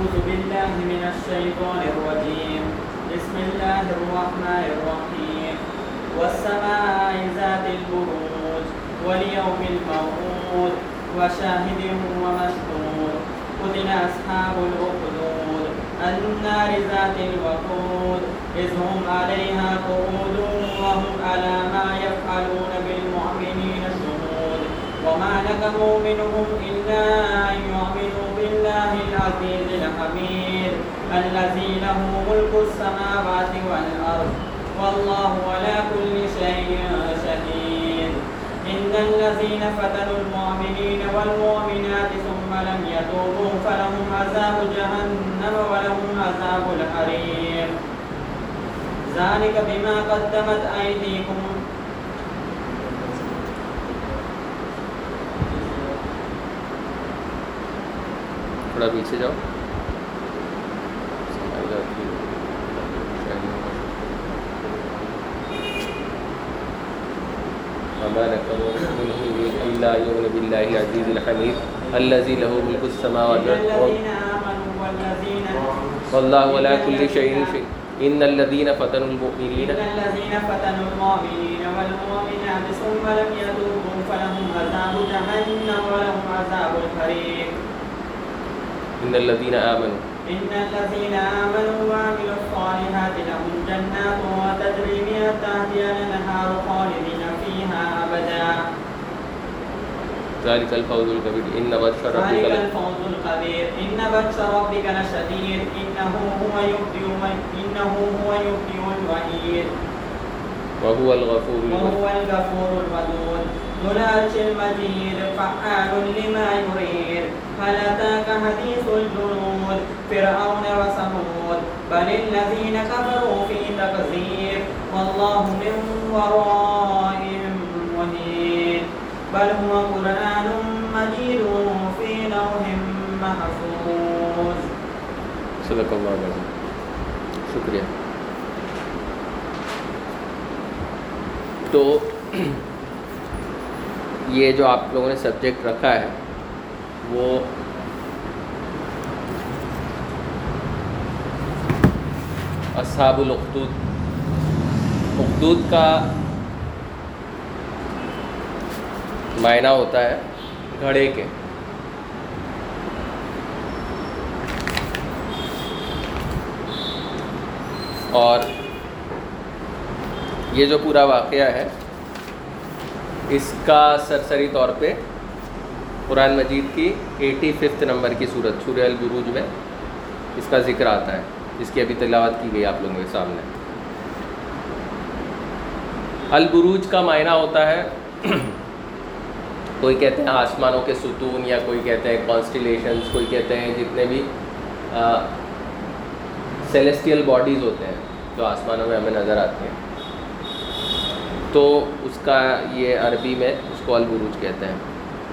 أعوذ بالله من الشيطان الرجيم. بسم الله الرحمن الرحيم. والسماء ذات البروج واليوم الموعود وشاهد ومشهود. قتل أصحاب الأخدود. النار ذات الوقود. إذ هم عليها قعود وهم على ما يفعلون بالمؤمنين شهود. وما نكموا منهم إلا أن يؤمنوا العزيز الحميد الذي له ملك السماوات والأرض والله على كل شيء شهيد. إن الذين فتنوا المؤمنين والمؤمنات ثم لم يتوبوا فلهم عذاب جهنم ولهم عذاب الحريق. ذلك بما قدمت أيديكم تھوڑا پیچھے جاؤ وما نكروا منهم إلا يؤمن بالله العزيز الحميد الذي له ملك السماوات والأرض. والله على كل شيء شيء إن الذين فتنوا المؤمنين إن الذين فتنوا المؤمنين والمؤمنات ثم لم يتوبوا فلهم عذاب جهنم ولهم عذاب الحريق إن الذين آمنوا. إن الذين آمنوا وعملوا الصالحات لهم جنات وتجري من تحتها الأنهار خالدين فيها أبدا. ذلك الفوز الكبير. إن بطش ربك ذلك الفوز الكبير. إن بطش ربك لشديد. إنه هو يبدئ إنه هو يبدئ الوعيد وهو الغفور. وهو الغفور الودود ذو العرش المجيد فعال لما يريد هل أتاك حديث الجنود فرعون وثمود بل الذين كفروا في تكذيب والله من ورائهم محيط بل هو قرآن مجيد في لوح محفوظ صدق اللہ العظیم شکریہ تو یہ جو آپ لوگوں نے سبجیکٹ رکھا ہے، وہ اصحاب الاخدود اخدود کا معنی ہوتا ہے گھڑے کے۔ اور یہ جو پورا واقعہ ہے اس کا سرسری طور پہ قرآن مجید کی ایٹی ففتھ نمبر کی صورت، سورہ البروج میں اس کا ذکر آتا ہے۔ جس کی ابھی تلاوت کی گئی آپ لوگوں کے سامنے۔ البروج کا معنی ہوتا ہے، کوئی کہتے ہیں آسمانوں کے ستون یا کوئی کہتے ہیں کانسٹیلیشنز کوئی کہتے ہیں جتنے بھی سیلیسٹیل باڈیز ہوتے ہیں جو آسمانوں میں ہمیں نظر آتی ہیں۔ تو اس کا یہ عربی میں اس کو البروج کہتے ہیں۔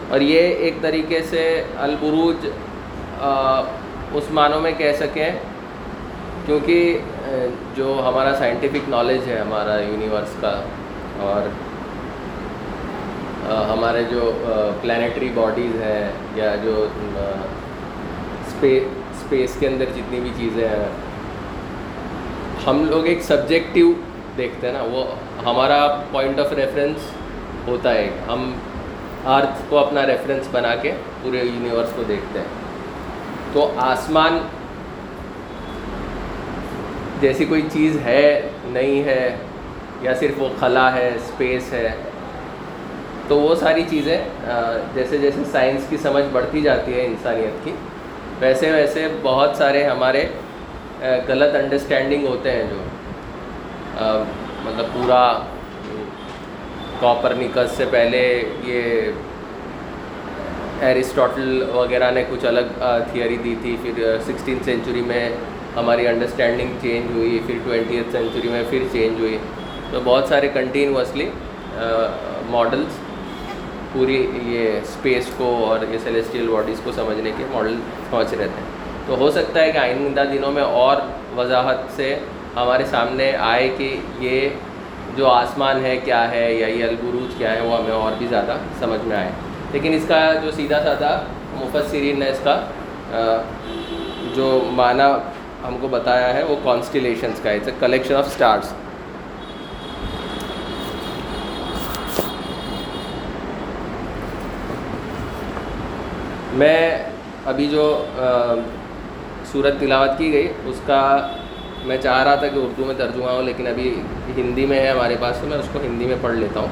اور یہ ایک طریقے سے البروج اس معنوں میں کہہ سکیں، کیونکہ جو ہمارا سائنٹیفک نالج ہے، ہمارا یونیورس کا، اور ہمارے جو پلانیٹری باڈیز ہیں، یا جو اسپیس کے اندر جتنی بھی چیزیں ہیں، ہم لوگ ایک سبجیکٹیو دیکھتے ہیں نا، وہ ہمارا پوائنٹ آف ریفرنس ہوتا ہے۔ ہم ارتھ کو اپنا ریفرنس بنا کے پورے یونیورس کو دیکھتے ہیں۔ تو آسمان جیسی کوئی چیز ہے، نہیں ہے، یا صرف وہ خلا ہے اسپیس ہے، تو وہ ساری چیزیں جیسے جیسے سائنس کی سمجھ بڑھتی جاتی ہے انسانیت کی، ویسے ویسے بہت سارے ہمارے غلط انڈرسٹینڈنگ ہوتے ہیں جو۔ مطلب پورا کاپرنیکس سے پہلے یہ ایرسٹوٹل وغیرہ نے کچھ الگ تھیوری دی تھی. پھر سکسٹین سینچری میں ہماری انڈرسٹینڈنگ چینج ہوئی. پھر ٹوینٹی ایتھ سینچری میں پھر چینج ہوئی. تو بہت سارے کنٹینیوسلی ماڈلس پوری یہ اسپیس کو اور یہ سیلیسٹیل باڈیز کو سمجھنے کے ماڈل پہنچ رہتے ہیں تو ہو سکتا ہے کہ آئندہ دنوں میں اور وضاحت سے ہمارے سامنے آئے کہ یہ جو آسمان ہے کیا ہے یا یہ البروج کیا ہے وہ ہمیں اور بھی زیادہ سمجھ میں آئے۔ لیکن اس کا جو سیدھا سادہ مفسرین نے اس کا جو معنی ہم کو بتایا ہے وہ کانسٹیلیشنس کا it's a collection of stars میں ابھی جو صورت تلاوت کی گئی، اس کا میں چاہ رہا تھا کہ اردو میں ترجمہ ہو، لیکن ابھی ہندی میں ہے ہمارے پاس، تو میں اس کو ہندی میں پڑھ لیتا ہوں۔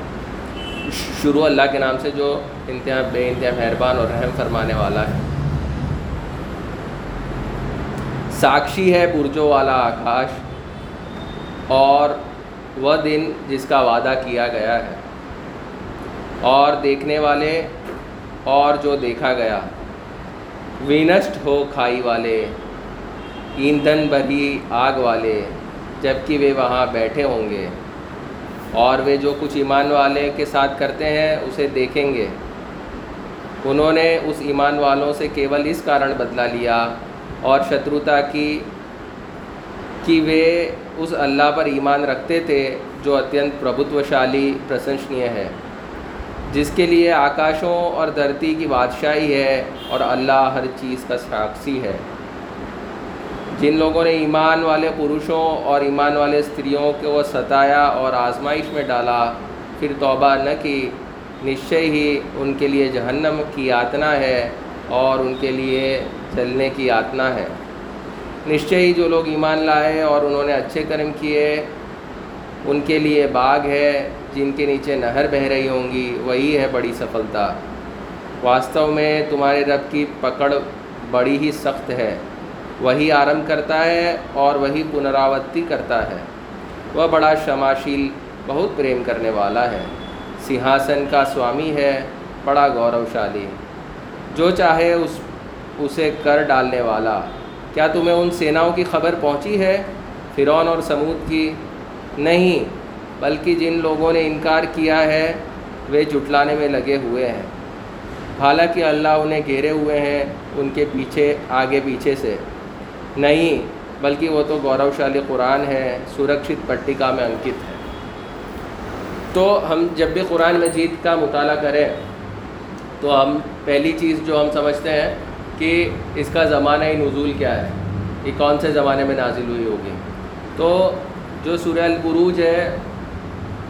شروع اللہ کے نام سے جو انتہا بے انتہا مہربان اور رحم فرمانے والا ہے۔ ساکشی ہے برجوں والا آکاش، اور وہ دن جس کا وعدہ کیا گیا ہے۔ اور دیکھنے والے، اور جو دیکھا گیا۔ وینسٹ ہو کھائی والے۔ ایندھن بھری آگ والے جبکہ وہ وہاں بیٹھے ہوں گے۔ اور وہ جو کچھ ایمان والے کے ساتھ کرتے ہیں، اسے دیکھیں گے۔ انہوں نے اس ایمان والوں سے کیول اس کارن بدلا لیا اور شتروتا کی کہ وہ اس اللہ پر ایمان رکھتے تھے، جو اتینت پربھتوشالی پرسنشنیہ ہے۔ جس کے لیے آکاشوں اور دھرتی کی بادشاہی ہے اور اللہ ہر چیز کا ساکسی ہے۔ جن لوگوں نے ایمان والے پروشوں اور ایمان والے استریوں کو ستایا اور آزمائش میں ڈالا، پھر توبہ نہ کی۔ نشچے ہی ان کے لیے جہنم کی یاتنا ہے اور ان کے لیے جلنے کی یاتنا ہے۔ نشچے ہی جو لوگ ایمان لائے اور انہوں نے اچھے کرم کیے، ان کے لیے باغ ہے، جن کے نیچے نہر بہہ رہی ہوں گی، وہی ہے بڑی سفلتا۔ واستو میں تمہارے رب کی پکڑ بڑی ہی سخت ہے۔ وہی آرم کرتا ہے اور وہی پنراوتی کرتا ہے۔ وہ بڑا شماشیل، بہت پریم کرنے والا ہے۔ سنہاسن کا سوامی ہے، بڑا گوروشالی۔ جو چاہے اس، اسے کر ڈالنے والا۔ کیا تمہیں ان سیناؤں کی خبر پہنچی ہے؟ فرعون اور سمود کی نہیں، بلکہ جن لوگوں نے انکار کیا ہے، وہ جٹلانے میں لگے ہوئے ہیں۔ حالانکہ اللہ انہیں گھیرے ہوئے ہیں ان کے پیچھے، آگے پیچھے سے۔ نہیں، بلکہ وہ تو گوروشالی قرآن ہے، سرکشت پٹیکا میں انکت ہے۔ تو ہم جب بھی قرآن مجید کا مطالعہ کریں، تو ہم پہلی چیز جو ہم سمجھتے ہیں کہ اس کا زمانہ نزول کیا ہے، یہ کون سے زمانے میں نازل ہوئی ہوگی۔ تو جو سورہ البروج ہے،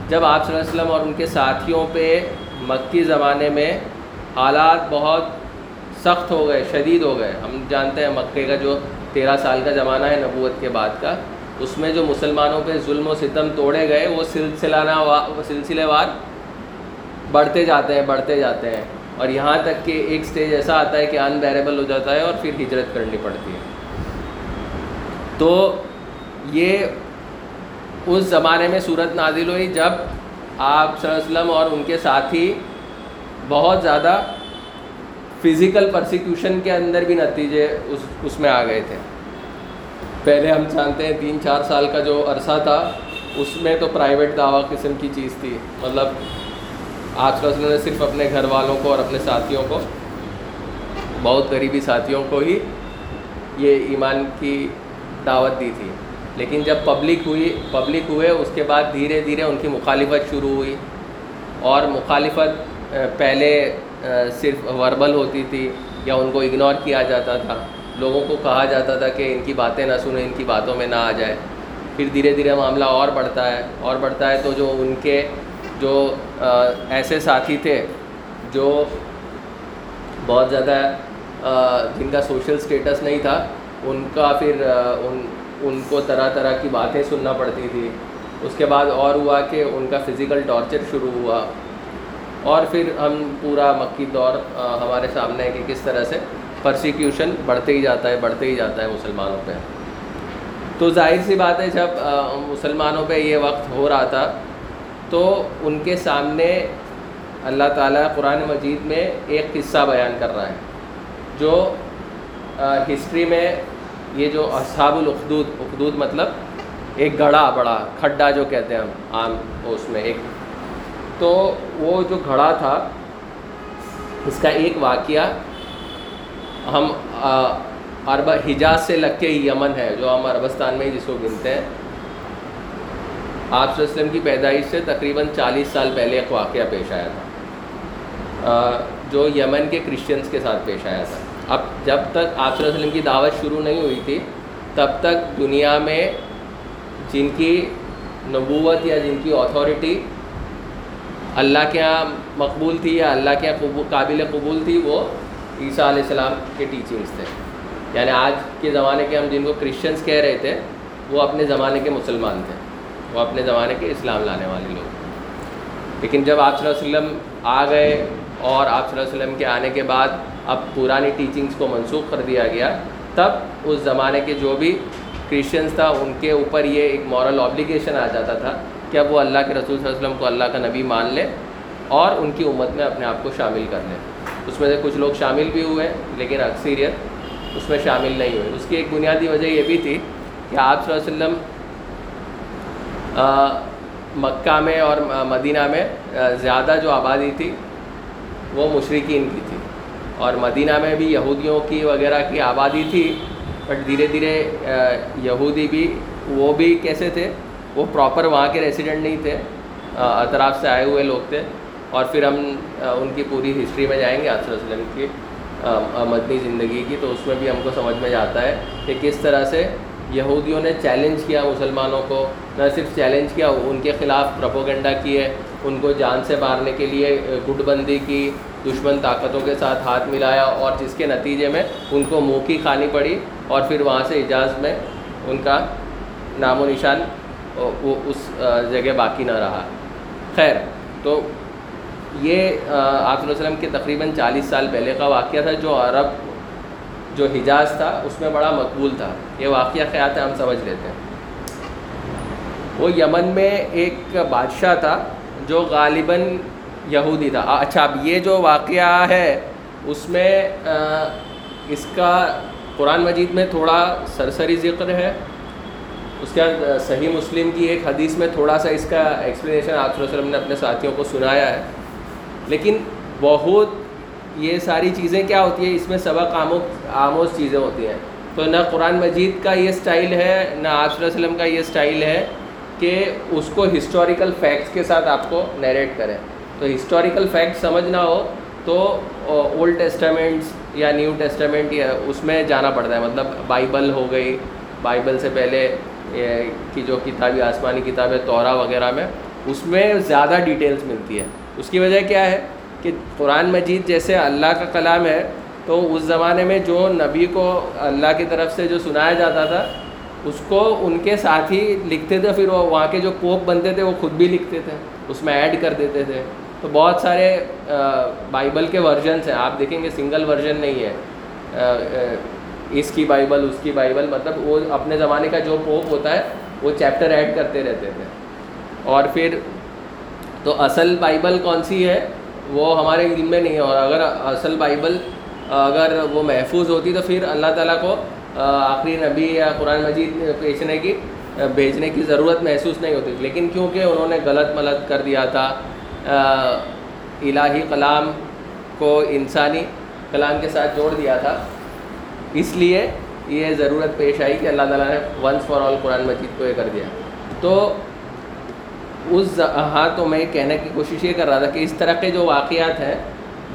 جب آپ صلی اللہ علیہ وسلم اور ان کے ساتھیوں پہ مکی زمانے میں حالات بہت سخت ہو گئے، شدید ہو گئے۔ ہم جانتے ہیں مکے کا جو تیرہ سال کا زمانہ ہے نبوت کے بعد کا۔ اس میں جو مسلمانوں پہ ظلم و ستم توڑے گئے، وہ سلسلانہ سلسلے وار بڑھتے جاتے ہیں، بڑھتے جاتے ہیں۔ اور یہاں تک کہ ایک سٹیج ایسا آتا ہے کہ انبیریبل ہو جاتا ہے اور پھر ہجرت کرنی پڑتی ہے۔ تو یہ اس زمانے میں صورت نازل ہوئی جب آپ صلی اللہ علیہ وسلم اور ان کے ساتھی بہت زیادہ فزیکل پرسیکیوشن کے اندر بھی نتیجے اس اس میں آ گئے تھے۔ پہلے ہم جانتے ہیں تین چار سال کا جو عرصہ تھا، اس میں تو پرائیویٹ دعویٰ قسم کی چیز تھی۔ مطلب آج کل نے صرف اپنے گھر والوں کو اور اپنے ساتھیوں کو، بہت قریبی ساتھیوں کو ہی یہ ایمان کی دعوت دی تھی۔ لیکن جب پبلک ہوئی پبلک ہوئے، اس کے بعد دھیرے دھیرے ان کی مخالفت شروع ہوئی۔ اور مخالفت پہلے صرف وربل ہوتی تھی یا ان کو اگنور کیا جاتا تھا، لوگوں کو کہا جاتا تھا کہ ان کی باتیں نہ سنیں، ان کی باتوں میں نہ آ جائے۔ پھر دھیرے دھیرے معاملہ اور بڑھتا ہے، اور بڑھتا ہے تو جو ان کے جو ایسے ساتھی تھے جو بہت زیادہ جن کا سوشل سٹیٹس نہیں تھا، ان کا پھر ان ان کو طرح طرح کی باتیں سننا پڑتی تھی۔ اس کے بعد اور ہوا کہ ان کا فزیکل ٹارچر شروع ہوا۔ اور پھر ہم پورا مکی دور ہمارے سامنے ہے کہ کس طرح سے پرسیکیوشن بڑھتے ہی جاتا ہے، بڑھتے ہی جاتا ہے مسلمانوں پہ۔ تو ظاہر سی بات ہے، جب مسلمانوں پہ یہ وقت ہو رہا تھا، تو ان کے سامنے اللہ تعالیٰ قرآن مجید میں ایک قصہ بیان کر رہا ہے۔ جو ہسٹری میں یہ جو اصحاب الاخدود، اخدود مطلب ایک گڑھا بڑا، کھڈا جو کہتے ہیں ہم، عام اس میں ایک تو وہ جو گھڑا تھا، اس کا ایک واقعہ ہم عرب، حجاز سے لگ کے یمن ہے، جو ہم عربستان میں ہی جس کو گنتے ہیں۔ آپ وسلم کی پیدائش سے تقریباً چالیس سال پہلے ایک واقعہ پیش آیا تھا۔ جو یمن کے کرسچنس کے ساتھ پیش آیا تھا۔ اب جب تک آپ صلی اللہ علیہ وسلم کی دعوت شروع نہیں ہوئی تھی، تب تک دنیا میں جن کی نبوت یا جن کی اتھارٹی اللہ کے یہاں مقبول تھی یا اللہ کے یہاں قابل قبول تھی، وہ عیسیٰ علیہ السلام کے ٹیچنگس تھے۔ یعنی آج کے زمانے کے ہم جن کو کرسچنس کہہ رہے تھے، وہ اپنے زمانے کے مسلمان تھے۔ وہ اپنے زمانے کے اسلام لانے والے لوگ۔ لیکن جب آپ صلی اللہ علیہ وسلم آ گئے اور آپ صلی اللہ علیہ وسلم کے آنے کے بعد اب پرانی ٹیچنگس کو منسوخ کر دیا گیا، تب اس زمانے کے جو بھی کرسچنس تھا، ان کے اوپر یہ ایک مورل آبلیگیشن آ جاتا تھا کہ وہ اللہ کے رسول صلی اللہ علیہ وسلم کو اللہ کا نبی مان لے اور ان کی امت میں اپنے آپ کو شامل کر لیں اس میں سے کچھ لوگ شامل بھی ہوئے، لیکن اکثریت اس میں شامل نہیں ہوئے۔ اس کی ایک بنیادی وجہ یہ بھی تھی کہ آپ صلی اللہ علیہ وسلم مکہ میں اور مدینہ میں زیادہ جو آبادی تھی، وہ مشرقین کی تھی۔ اور مدینہ میں بھی یہودیوں کی وغیرہ کی آبادی تھی، بٹ دھیرے دھیرے یہودی بھی، وہ بھی کیسے تھے؟ وہ پراپر وہاں کے ریسیڈنٹ نہیں تھے اطراف سے آئے ہوئے لوگ تھے۔ اور پھر ہم ان کی پوری ہسٹری میں جائیں گے آپ وسلم کی مدنی زندگی کی۔ تو اس میں بھی ہم کو سمجھ میں جاتا ہے کہ کس طرح سے یہودیوں نے چیلنج کیا مسلمانوں کو۔ نہ صرف چیلنج کیا، ان کے خلاف پروپوگنڈا کیے، ان کو جان سے مارنے کے لیے گٹ بندی کی، دشمن طاقتوں کے ساتھ ہاتھ ملایا۔ اور جس کے نتیجے میں ان کو منہ کی کھانی پڑی اور پھر وہاں سے اجاز میں ان کا نام و نشان وہ اس جگہ باقی نہ رہا۔ خیر، تو یہ آپ صلی اللہ علیہ وسلم کے تقریباً چالیس سال پہلے کا واقعہ تھا جو عرب، جو حجاز تھا، اس میں بڑا مقبول تھا۔ یہ واقعہ خیال ہے ہم سمجھ لیتے ہیں۔ وہ یمن میں ایک بادشاہ تھا جو غالباً یہودی تھا۔ اچھا اب یہ جو واقعہ ہے، اس میں اس کا قرآن مجید میں تھوڑا سرسری ذکر ہے۔ اس کے بعد صحیح مسلم کی ایک حدیث میں تھوڑا سا اس کا ایکسپلینیشن آپ صلی وسلم نے اپنے ساتھیوں کو سنایا ہے۔ لیکن بہت یہ ساری چیزیں کیا ہوتی ہیں؟ اس میں سبق آموز آموز چیزیں ہوتی ہیں۔ تو نہ قرآن مجید کا یہ سٹائل ہے، نہ آپ صلی اللہ علیہ وسلم کا یہ سٹائل ہے کہ اس کو ہسٹوریکل فیکٹس کے ساتھ آپ کو نیریٹ کریں۔ تو ہسٹوریکل فیکٹ سمجھنا ہو تو اولڈ ٹیسٹامنٹس یا نیو ٹیسٹامنٹ یا اس میں جانا پڑتا ہے۔ مطلب بائبل ہو گئی بائبل سے پہلے کی جو کتابی، آسمانی کتاب ہے تورا وغیرہ میں، اس میں زیادہ ڈیٹیلس ملتی ہے اس کی وجہ کیا ہے کہ قرآن مجید جیسے اللہ کا کلام ہے، تو اس زمانے میں جو نبی کو اللہ کی طرف سے جو سنایا جاتا تھا، اس کو ان کے ساتھ ہی لکھتے تھے۔ پھر وہ وہاں کے جو پوپ بنتے تھے، وہ خود بھی لکھتے تھے۔ اس میں ایڈ کر دیتے تھے۔ تو بہت سارے بائبل کے ورژنس ہیں۔ آپ دیکھیں گے سنگل ورژن نہیں ہے۔ اس کی بائبل، اس کی بائبل مطلب وہ اپنے زمانے کا جو پوپ ہوتا ہے، وہ چیپٹر ایڈ کرتے رہتے تھے۔ اور پھر تو اصل بائبل کون سی ہے؟ وہ ہمارے علم میں نہیں ہے۔ اور اگر اصل بائبل اگر وہ محفوظ ہوتی تو پھر اللہ تعالیٰ کو آخری نبی یا قرآن مجید بیچنے کی بھیجنے کی ضرورت محسوس نہیں ہوتی۔ لیکن کیونکہ انہوں نے غلط ملط کر دیا تھا الہی کلام کو انسانی کلام کے ساتھ جوڑ دیا تھا اس لیے یہ ضرورت پیش آئی کہ اللہ تعالیٰ نے ونس فار آل قرآن مجید کو یہ کر دیا۔ تو اس ہاں تو میں کہنے کی کوشش یہ کر رہا تھا کہ اس طرح کے جو واقعات ہیں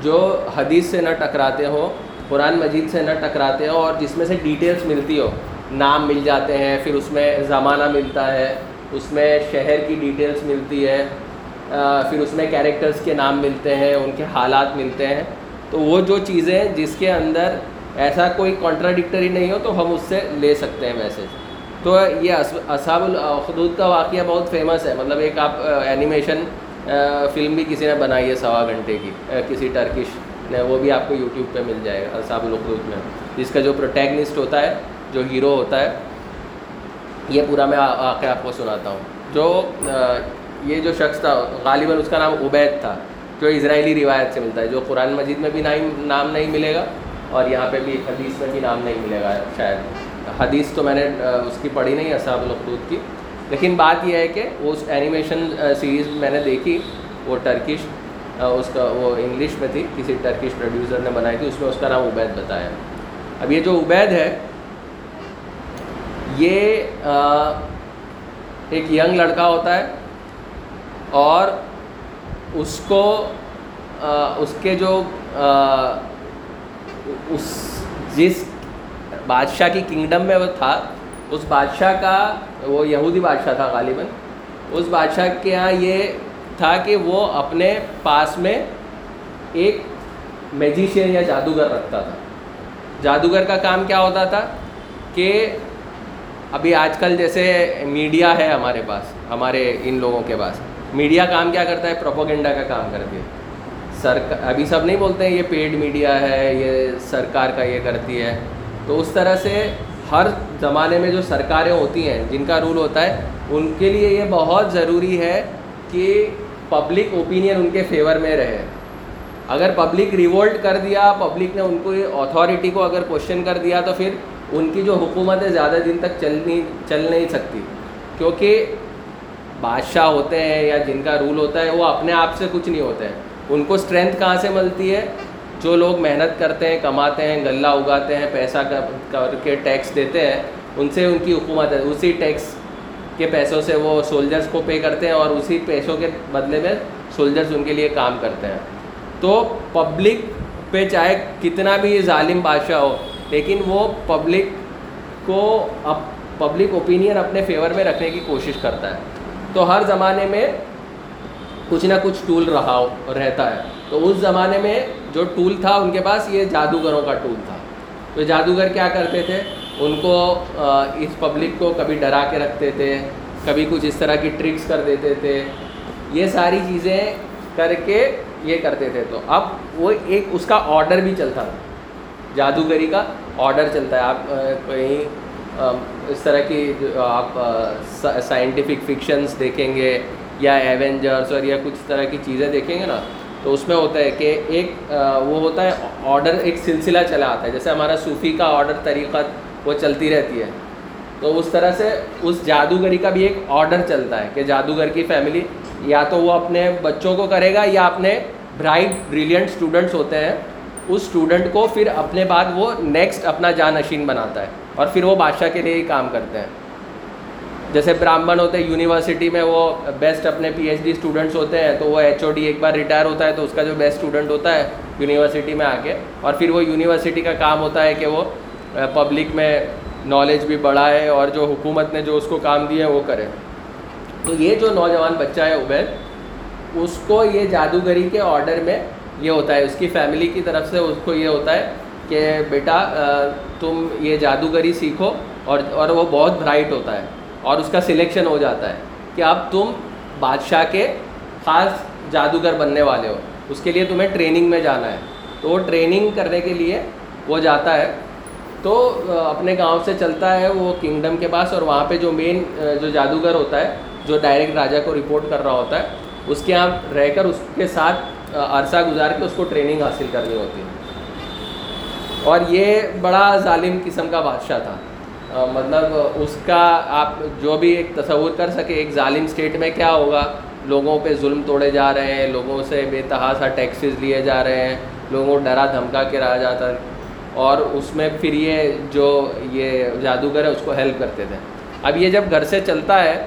جو حدیث سے نہ ٹکراتے ہوں، قرآن مجید سے نہ ٹکراتے ہوں اور جس میں سے ڈیٹیلس ملتی ہو نام مل جاتے ہیں، پھر اس میں زمانہ ملتا ہے، اس میں شہر کی ڈیٹیلس ملتی ہے پھر اس میں کیریکٹرز کے نام ملتے ہیں، ان کے حالات ملتے ہیں۔ تو وہ جو چیزیں جس کے اندر ایسا کوئی کانٹراڈکٹری نہیں ہو تو ہم اس سے لے سکتے ہیں میسیج تو یہ اصحاب الخدود کا واقعہ بہت فیمس ہے. مطلب ایک آپ اینیمیشن فلم بھی کسی نے بنائی ہے سوا گھنٹے کی. کسی ٹرکش نے، وہ بھی آپ کو یوٹیوب پہ مل جائے گا، اصحاب الخدود میں. جس کا جو پروٹیگنسٹ ہوتا ہے، جو ہیرو ہوتا ہے، یہ پورا میں واقعہ آپ کو سناتا ہوں. جو یہ جو شخص تھا، غالباً اس کا نام عبید تھا، جو اسرائیلی روایت سے ملتا ہے، جو قرآن مجید میں بھی نام نہیں ملے گا اور یہاں پہ بھی حدیث میں بھی نام نہیں ملے گا شاید۔ حدیث تو میں نے اس کی پڑھی نہیں، اصحاب الخدود کی۔ لیکن بات یہ ہے کہ اس اینیمیشن سیریز میں نے دیکھی، وہ ٹرکش اس کا وہ انگلش میں تھی، کسی ٹرکش پروڈیوسر نے بنائی تھی، اس میں اس کا نام عبید بتایا۔ اب یہ جو عبید ہے، یہ ایک ینگ لڑکا ہوتا ہے اور اس کو اس کے جو اس جس بادشاہ کی کنگڈم میں وہ تھا، اس بادشاہ کا، وہ یہودی بادشاہ تھا غالباً، اس بادشاہ کے یہاں یہ تھا کہ وہ اپنے پاس میں ایک میجیشین یا جادوگر رکھتا تھا۔ جادوگر کا کام کیا ہوتا تھا کہ ابھی آج کل جیسے میڈیا ہے ہمارے پاس، ہمارے ان لوگوں کے پاس۔ میڈیا کام کیا کرتا ہے؟ پروپوگنڈا کا کام کرتی ہے سر ابھی سب نہیں بولتے ہیں یہ پیڈ میڈیا ہے، یہ سرکار کا یہ کرتی ہے۔ تو اس طرح سے ہر زمانے میں جو سرکاریں ہوتی ہیں، جن کا رول ہوتا ہے، ان کے لیے یہ بہت ضروری ہے کہ پبلک اوپینین ان کے فیور میں رہے۔ اگر پبلک ریوولٹ کر دیا پبلک نے ان کو اتھارٹی کو اگر کوشچن کر دیا، تو پھر ان کی جو حکومت ہے، زیادہ دن تک چل نہیں چل نہیں سکتی۔ کیونکہ بادشاہ ہوتے ہیں یا جن کا رول ہوتا ہے، وہ اپنے آپ سے کچھ نہیں ہوتے۔ ہیں ان کو اسٹرینتھ کہاں سے ملتی ہے؟ جو لوگ محنت کرتے ہیں، کماتے ہیں غلہ اگاتے ہیں، پیسہ کر کے ٹیکس دیتے ہیں، ان سے ان کی حکومت ہے۔ اسی ٹیکس کے پیسوں سے وہ سولجرس کو پے کرتے ہیں اور اسی پیسوں کے بدلے میں سولجرس ان کے لیے کام کرتے ہیں۔ تو پبلک پہ چاہے کتنا بھی ظالم بادشاہ ہو، لیکن وہ پبلک کو اب پبلک اوپینین اپنے فیور میں رکھنے کی کوشش کرتا ہے۔ تو ہر زمانے میں کچھ نہ کچھ ٹول رہا رہتا ہے۔ تو اس زمانے میں جو ٹول تھا، ان کے پاس یہ جادوگروں کا ٹول تھا۔ تو جادوگر کیا کرتے تھے؟ ان کو اس پبلک کو کبھی ڈرا کے رکھتے تھے، کبھی کچھ اس طرح کی ٹرکس کر دیتے تھے۔ یہ ساری چیزیں کر کے یہ کرتے تھے۔ تو اب وہ ایک، اس کا آڈر بھی چلتا تھا۔ جادوگری کا آڈر چلتا ہے۔ آپ کہیں اس طرح کی آپ سائنٹیفک فکشنس دیکھیں گے۔ یا ایونجرس اور یا کچھ طرح کی چیزیں دیکھیں گے نا، تو اس میں ہوتا ہے کہ ایک وہ ہوتا ہے آڈر ایک سلسلہ چلا آتا ہے۔ جیسے ہمارا صوفی کا آڈر طریقہ وہ چلتی رہتی ہے۔ تو اس طرح سے اس جادوگری کا بھی ایک آڈر چلتا ہے کہ جادوگر کی فیملی یا تو وہ اپنے بچوں کو کرے گا یا اپنے برائٹ بریلینٹ اسٹوڈنٹس ہوتے ہیں۔ اس اسٹوڈنٹ کو پھر اپنے بعد وہ نیکسٹ اپنا جانشین بناتا ہے اور پھر وہ بادشاہ کے لیے ہی کام کرتے ہیں۔ جیسے براہمن ہوتے ہیں یونیورسٹی میں وہ بیسٹ اپنے پی ایچ ڈی اسٹوڈنٹس ہوتے ہیں، تو وہ ایچ او ڈی ایک بار ریٹائر ہوتا ہے تو اس کا جو بیسٹ اسٹوڈنٹ ہوتا ہے یونیورسٹی میں آ کے اور پھر وہ یونیورسٹی کا کام ہوتا ہے کہ وہ پبلک میں نالج بھی بڑھائے اور جو حکومت نے جو اس کو کام دیا ہے، وہ کرے۔ تو یہ جو نوجوان بچہ ہے عبید، اس کو یہ جادوگری کے آرڈر میں یہ ہوتا ہے۔ اس کی فیملی کی طرف سے اس کو یہ ہوتا ہے کہ بیٹا تم یہ جادوگری سیکھو اور اور وہ بہت برائٹ ہوتا ہے۔ اور اس کا سلیکشن ہو جاتا ہے کہ اب تم بادشاہ کے خاص جادوگر بننے والے ہو۔ اس کے لیے تمہیں ٹریننگ میں جانا ہے۔ تو وہ ٹریننگ کرنے کے لیے وہ جاتا ہے۔ تو اپنے گاؤں سے چلتا ہے وہ کنگڈم کے پاس اور وہاں پہ جو مین جو جادوگر ہوتا ہے، جو ڈائریکٹ راجا کو رپورٹ کر رہا ہوتا ہے، اس کے یہاں رہ کر اس کے ساتھ عرصہ گزار کے اس کو ٹریننگ حاصل کرنی ہوتی ہے۔ اور یہ بڑا ظالم قسم کا بادشاہ تھا۔ مطلب اس کا آپ جو بھی ایک تصور کر سکے، ایک ظالم اسٹیٹ میں کیا ہوگا؟ لوگوں پہ ظلم توڑے جا رہے ہیں، لوگوں سے بے تحاشا ٹیکسیز لیے جا رہے ہیں، لوگوں کو ڈرا دھمکا کے رہا جاتا ہے۔ اور اس میں پھر یہ جو یہ جادوگر ہے، اس کو ہیلپ کرتے تھے۔ اب یہ جب گھر سے چلتا ہے،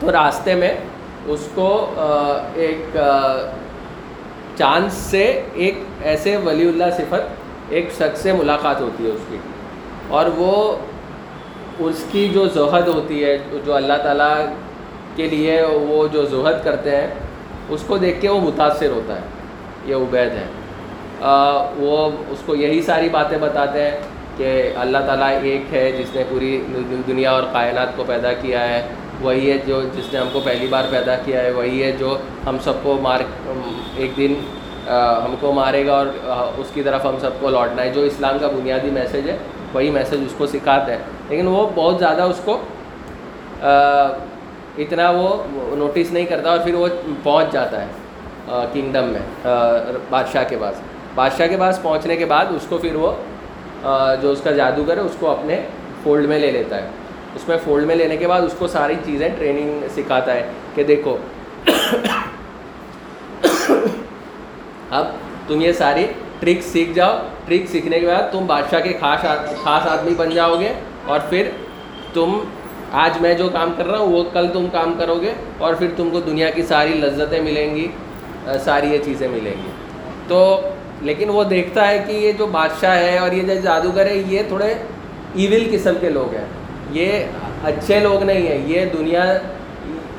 تو راستے میں اس کو ایک چاند سے ایک ایسے ولی اللہ صفت، ایک شخص سے ملاقات ہوتی ہے اس کی۔ اور وہ اس کی جو زہد ہوتی ہے، جو اللہ تعالیٰ کے لیے وہ جو زہد کرتے ہیں، اس کو دیکھ کے وہ متاثر ہوتا ہے، یہ عبید ہے وہ اس کو یہی ساری باتیں بتاتے ہیں کہ اللہ تعالیٰ ایک ہے جس نے پوری دنیا اور کائنات کو پیدا کیا ہے، وہی ہے جو جس نے ہم کو پہلی بار پیدا کیا ہے، وہی ہے جو ہم سب کو مار، ایک دن ہم کو مارے گا اور اس کی طرف ہم سب کو لوٹنا ہے۔ جو اسلام کا بنیادی میسیج ہے وہی میسیج اس کو سکھاتے ہیں لیکن وہ بہت زیادہ اس کو اتنا وہ نوٹس نہیں کرتا اور پھر وہ پہنچ جاتا ہے کنگڈم میں بادشاہ کے پاس۔ بادشاہ کے پاس پہنچنے کے بعد اس کو پھر وہ جو اس کا جادوگر ہے، اس کو اپنے فولڈ میں لے لیتا ہے۔ اس میں فولڈ میں لینے کے بعد اس کو ساری چیزیں ٹریننگ سکھاتا ہے کہ دیکھو، اب تم یہ ساری ٹرک سیکھ جاؤ۔ ٹرک سیکھنے کے بعد تم بادشاہ کے خاص خاص آدمی بن جاؤ گے اور پھر تم آج میں جو کام کر رہا ہوں وہ کل تم کام کرو گے اور پھر تم کو دنیا کی ساری لذتیں ملیں گی ساری یہ چیزیں ملیں گی۔ تو لیکن وہ دیکھتا ہے کہ یہ جو بادشاہ ہے اور یہ جو جادوگر ہے، یہ تھوڑے ایول قسم کے لوگ ہیں۔ یہ اچھے لوگ نہیں ہیں۔ یہ دنیا،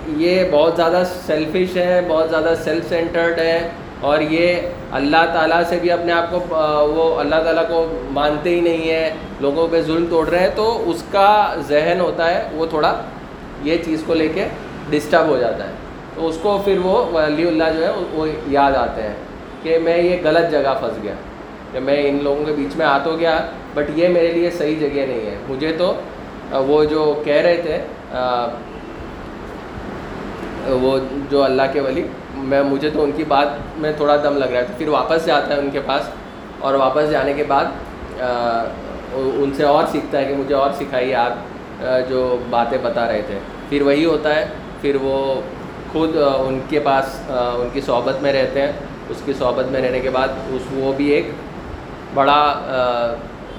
یہ بہت زیادہ سیلفش ہے بہت زیادہ سیلف سینٹرڈ ہے اور یہ اللہ تعالیٰ سے بھی اپنے آپ کو، وہ اللہ تعالیٰ کو مانتے ہی نہیں ہیں، لوگوں پہ ظلم توڑ رہے ہیں، تو اس کا ذہن ہوتا ہے، وہ تھوڑا یہ چیز کو لے کے ڈسٹرب ہو جاتا ہے۔ تو اس کو پھر وہ ولی اللہ جو ہے، وہ یاد آتے ہیں کہ میں یہ غلط جگہ پھنس گیا، کہ میں ان لوگوں کے بیچ میں آ تو گیا بٹ یہ میرے لیے صحیح جگہ نہیں ہے۔ مجھے تو وہ جو کہہ رہے تھے وہ جو اللہ کے ولی میں مجھے تو ان کی بات میں تھوڑا دم لگ رہا ہے تو پھر واپس جاتا ہے ان کے پاس اور واپس جانے کے بعد ان سے اور سیکھتا ہے کہ مجھے اور سکھائیے آپ جو باتیں بتا رہے تھے۔ پھر وہی ہوتا ہے، پھر وہ خود ان کے پاس ان کی صحبت میں رہتے ہیں۔ اس کی صحبت میں رہنے کے بعد اس، وہ بھی ایک بڑا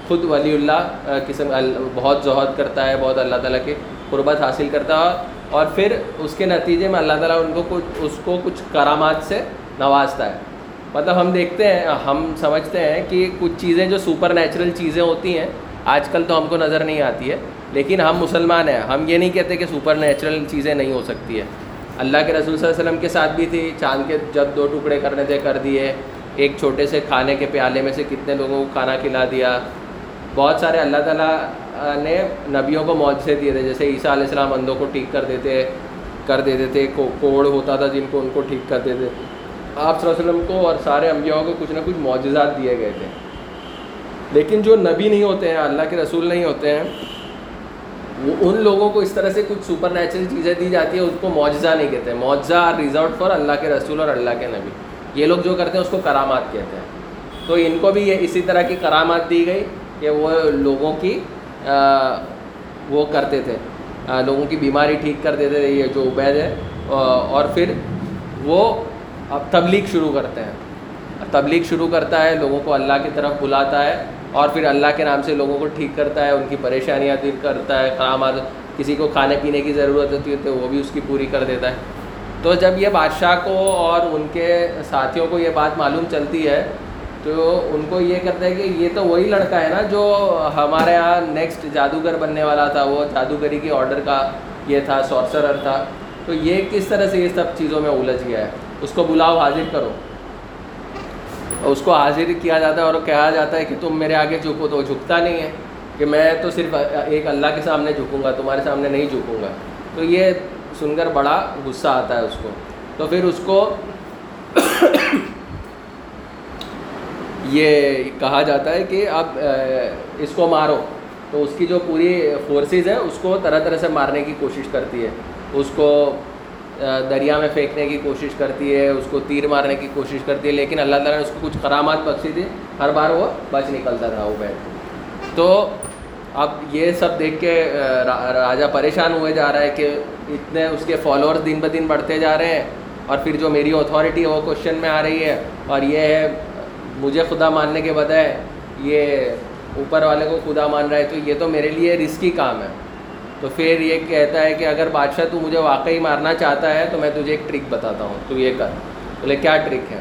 خود ولی اللہ قسم بہت زہد کرتا ہے، بہت اللہ تعالیٰ کی قربت حاصل کرتا ہے۔ اور پھر اس کے نتیجے میں اللہ تعالیٰ ان کو کچھ اس کو کچھ کرامات سے نوازتا ہے۔ مطلب ہم دیکھتے ہیں، ہم سمجھتے ہیں کہ کچھ چیزیں جو سپر نیچرل چیزیں ہوتی ہیں، آج کل تو ہم کو نظر نہیں آتی ہے، لیکن ہم مسلمان ہیں۔ ہم یہ نہیں کہتے کہ سپر نیچرل چیزیں نہیں ہو سکتی ہے اللہ کے رسول صلی اللہ علیہ وسلم کے ساتھ بھی تھی، چاند کے جب دو ٹکڑے کرنے تھے، کر دیے۔ ایک چھوٹے سے کھانے کے پیالے میں سے کتنے لوگوں کو کھانا کھلا دیا۔ بہت سارے اللہ تعالیٰ نے نبیوں کو معجزے دیے تھے، جیسے عیسیٰ علیہ السلام اندھوں کو ٹھیک کر دیتے کر دیتے تھے کوڑ ہوتا تھا جن کو ان کو ٹھیک کر دیتے۔ آپ صلی اللہ علیہ وسلم کو اور سارے انبیاؤں کو کچھ نہ کچھ معجزات دیے گئے تھے۔ لیکن جو نبی نہیں ہوتے ہیں، اللہ کے رسول نہیں ہوتے ہیں، وہ ان لوگوں کو اس طرح سے کچھ سپر نیچرل چیزیں دی جاتی ہیں اس کو معجزہ نہیں کہتے۔ معجزہ آر ریزرو فار اللہ کے رسول اور اللہ کے نبی۔ یہ لوگ جو کرتے ہیں، اس کو کرامات کہتے ہیں۔ تو ان کو بھی یہ اسی طرح کی کرامات دی گئی کہ وہ لوگوں کی وہ کرتے تھے۔ لوگوں کی بیماری ٹھیک کر دیتے تھے، یہ جو عبید ہے۔ اور پھر وہ اب تبلیغ شروع کرتے ہیں۔ تبلیغ شروع کرتا ہے، لوگوں کو اللہ کی طرف بلاتا ہے اور پھر اللہ کے نام سے لوگوں کو ٹھیک کرتا ہے، ان کی پریشانیاں دور کرتا ہے کرامات کسی کو کھانے پینے کی ضرورت ہوتی ہے تو وہ بھی اس کی پوری کر دیتا ہے۔ تو جب یہ بادشاہ کو اور ان کے ساتھیوں کو یہ بات معلوم چلتی ہے تو ان کو یہ کرتا ہے کہ یہ تو وہی لڑکا ہے نا جو ہمارے یہاں نیکسٹ جادوگر بننے والا تھا، وہ جادوگری کی آرڈر کا یہ تھا سورسرر تھا۔ تو یہ کس طرح سے یہ سب چیزوں میں الجھ گیا ہے؟ اس کو بلاؤ، حاضر کرو۔ اس کو حاضر کیا جاتا ہے اور کہا جاتا ہے کہ تم میرے آگے جھکو تو جھکتا نہیں ہے کہ میں تو صرف ایک اللہ کے سامنے جھکوں گا، تمہارے سامنے نہیں جھکوں گا۔ تو یہ سن کر بڑا غصہ آتا ہے اس کو۔ تو پھر اس کو یہ کہا جاتا ہے کہ اب اس کو مارو۔ تو اس کی جو پوری فورسز ہیں، اس کو طرح طرح سے مارنے کی کوشش کرتی ہے۔ اس کو دریا میں پھینکنے کی کوشش کرتی ہے، اس کو تیر مارنے کی کوشش کرتی ہے، لیکن اللہ تعالیٰ نے اس کو کچھ کرامات بخشی تھی۔ ہر بار وہ بچ نکلتا تھا، وہ بیٹھ۔ تو اب یہ سب دیکھ کے راجا پریشان ہوئے جا رہا ہے کہ اتنے اس کے فالوورز دن بہ دن بڑھتے جا رہے ہیں۔ اور پھر جو میری اتھارٹی ہے، وہ کوشچن میں آ رہی ہے۔ اور یہ ہے مجھے خدا ماننے کے بجائے یہ اوپر والے کو خدا مان رہا ہے، تو یہ تو میرے لیے رسکی کام ہے۔ تو پھر یہ کہتا ہے کہ اگر بادشاہ تو مجھے واقعی مارنا چاہتا ہے، تو میں تجھے ایک ٹرک بتاتا ہوں۔ تو یہ کر۔ بولے، کیا ٹرک ہے؟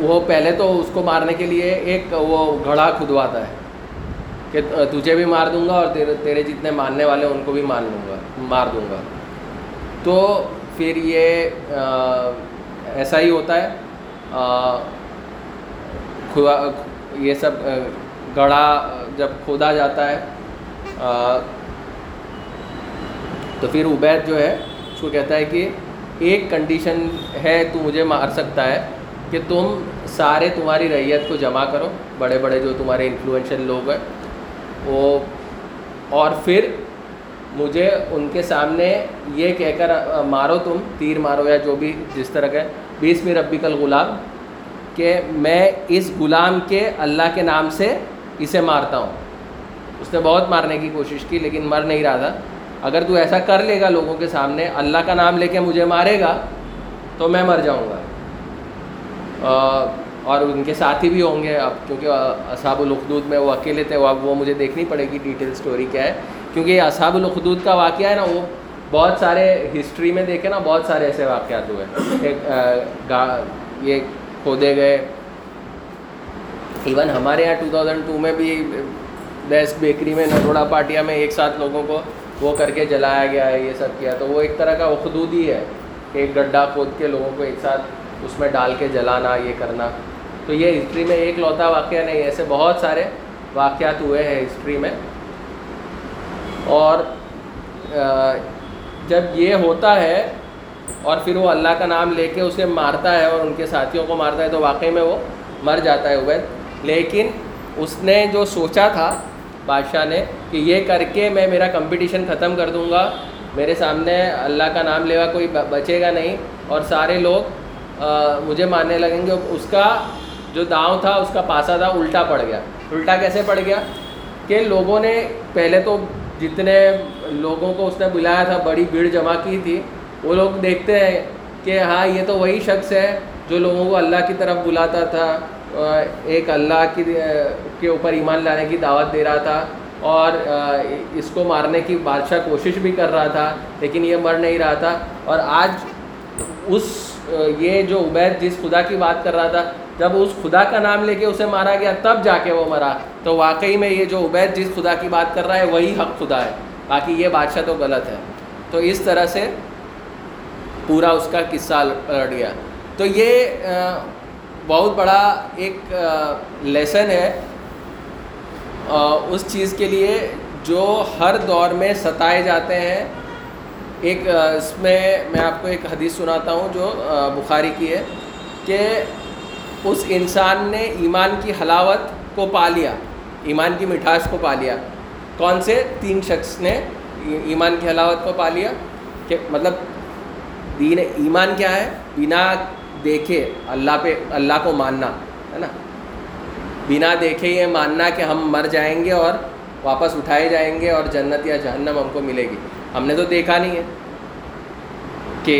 وہ پہلے تو اس کو مارنے کے لیے ایک وہ گھڑا کھدواتا ہے کہ تجھے بھی مار دوں گا اور تیرے تیرے جتنے ماننے والے ان کو بھی مان لوں گا، مار دوں گا۔ تو پھر یہ ایسا ہی ہوتا ہے۔ یہ سب گڑھا، جب کھودا جاتا ہے تو پھر عبید جو ہے، اس کو کہتا ہے کہ ایک کنڈیشن ہے تو مجھے مار سکتا ہے کہ تم سارے تمہاری ریت کو جمع کرو، بڑے بڑے جو تمہارے انفلوئنشل لوگ ہیں، وہ، اور پھر مجھے ان کے سامنے یہ کہہ کر مارو تم، تیر مارو یا جو بھی جس طرح کا بیسویں ربی کل غلام کہ میں اس غلام کے اللہ کے نام سے اسے مارتا ہوں۔ اس نے بہت مارنے کی کوشش کی، لیکن مر نہیں رہا تھا۔ اگر تو ایسا کر لے گا لوگوں کے سامنے، اللہ کا نام لے کے مجھے مارے گا، تو میں مر جاؤں گا۔ اور ان کے ساتھی بھی ہوں گے اب، کیونکہ اصحاب الخدود میں وہ اکیلے تھے، وہ اب وہ مجھے دیکھنی پڑے گی ڈیٹیل اسٹوری کیا ہے۔ کیونکہ یہ اصحاب الخدود کا واقعہ ہے نا، وہ بہت سارے ہسٹری میں دیکھے نا، بہت سارے ایسے واقعات ہوئے۔ ایک یہ کھودے گئے۔ ایون ہمارے یہاں ٹو تھاؤزنڈ ٹو میں بھی بیسٹ بیکری میں، نروڑا پاٹیا میں ایک ساتھ لوگوں کو وہ کر کے جلایا گیا ہے یہ سب کیا۔ تو وہ ایک طرح کا اخدودی ہے کہ ایک گڈھا کھود کے لوگوں کو ایک ساتھ اس میں ڈال کے جلانا، یہ کرنا۔ تو یہ ہسٹری میں ایک لوتا واقعہ نہیں، ایسے بہت سارے واقعات ہوئے ہیں ہسٹری میں۔ اور جب یہ ہوتا ہے اور پھر وہ اللہ کا نام لے کے اسے مارتا ہے اور ان کے ساتھیوں کو مارتا ہے تو واقعی میں وہ مر جاتا ہے عبید۔ لیکن اس نے جو سوچا تھا بادشاہ نے کہ یہ کر کے میں میرا کمپٹیشن ختم کر دوں گا، میرے سامنے اللہ کا نام لیوا کوئی بچے گا نہیں۔ اور سارے لوگ مجھے ماننے لگیں گے۔ اس کا جو داؤں تھا، اس کا پاسا تھا، الٹا پڑ گیا۔ الٹا کیسے پڑ گیا؟ کہ لوگوں نے پہلے تو جتنے لوگوں کو اس نے بلایا تھا، بڑی بھیڑ جمع کی تھی۔ وہ لوگ دیکھتے ہیں کہ ہاں یہ تو وہی شخص ہے جو لوگوں کو اللہ کی طرف بلاتا تھا ایک اللہ کی کے اوپر ایمان لانے کی دعوت دے رہا تھا۔ اور اس کو مارنے کی بادشاہ کوشش بھی کر رہا تھا، لیکن یہ مر نہیں رہا تھا۔ اور آج اس یہ جو عبید جس خدا کی بات کر رہا تھا، جب اس خدا کا نام لے کے اسے مارا گیا، تب جا کے وہ مرا۔ تو واقعی میں یہ جو عبید جس خدا کی بات کر رہا ہے، وہی حق خدا ہے۔ باقی یہ بادشاہ تو غلط ہے۔ تو اس طرح سے پورا اس کا قصہ پلٹ گیا۔ تو یہ بہت بڑا ایک لیسن ہے۔ اس چیز کے لیے جو ہر دور میں ستائے جاتے ہیں۔ ایک اس میں میں آپ کو ایک حدیث سناتا ہوں جو بخاری کی ہے کہ اس انسان نے ایمان کی حلاوت کو پا لیا، ایمان کی مٹھاس کو پا لیا۔ کون سے تین شخص نے ایمان کی حلاوت کو پا لیا کہ مطلب دین ایمان کیا ہے؟ بنا دیکھے اللہ پہ، اللہ کو ماننا، ہے نا؟ بنا دیکھے یہ ماننا کہ ہم مر جائیں گے اور واپس اٹھائے جائیں گے اور جنت یا جہنم ہم کو ملے گی۔ ہم نے تو دیکھا نہیں ہے کہ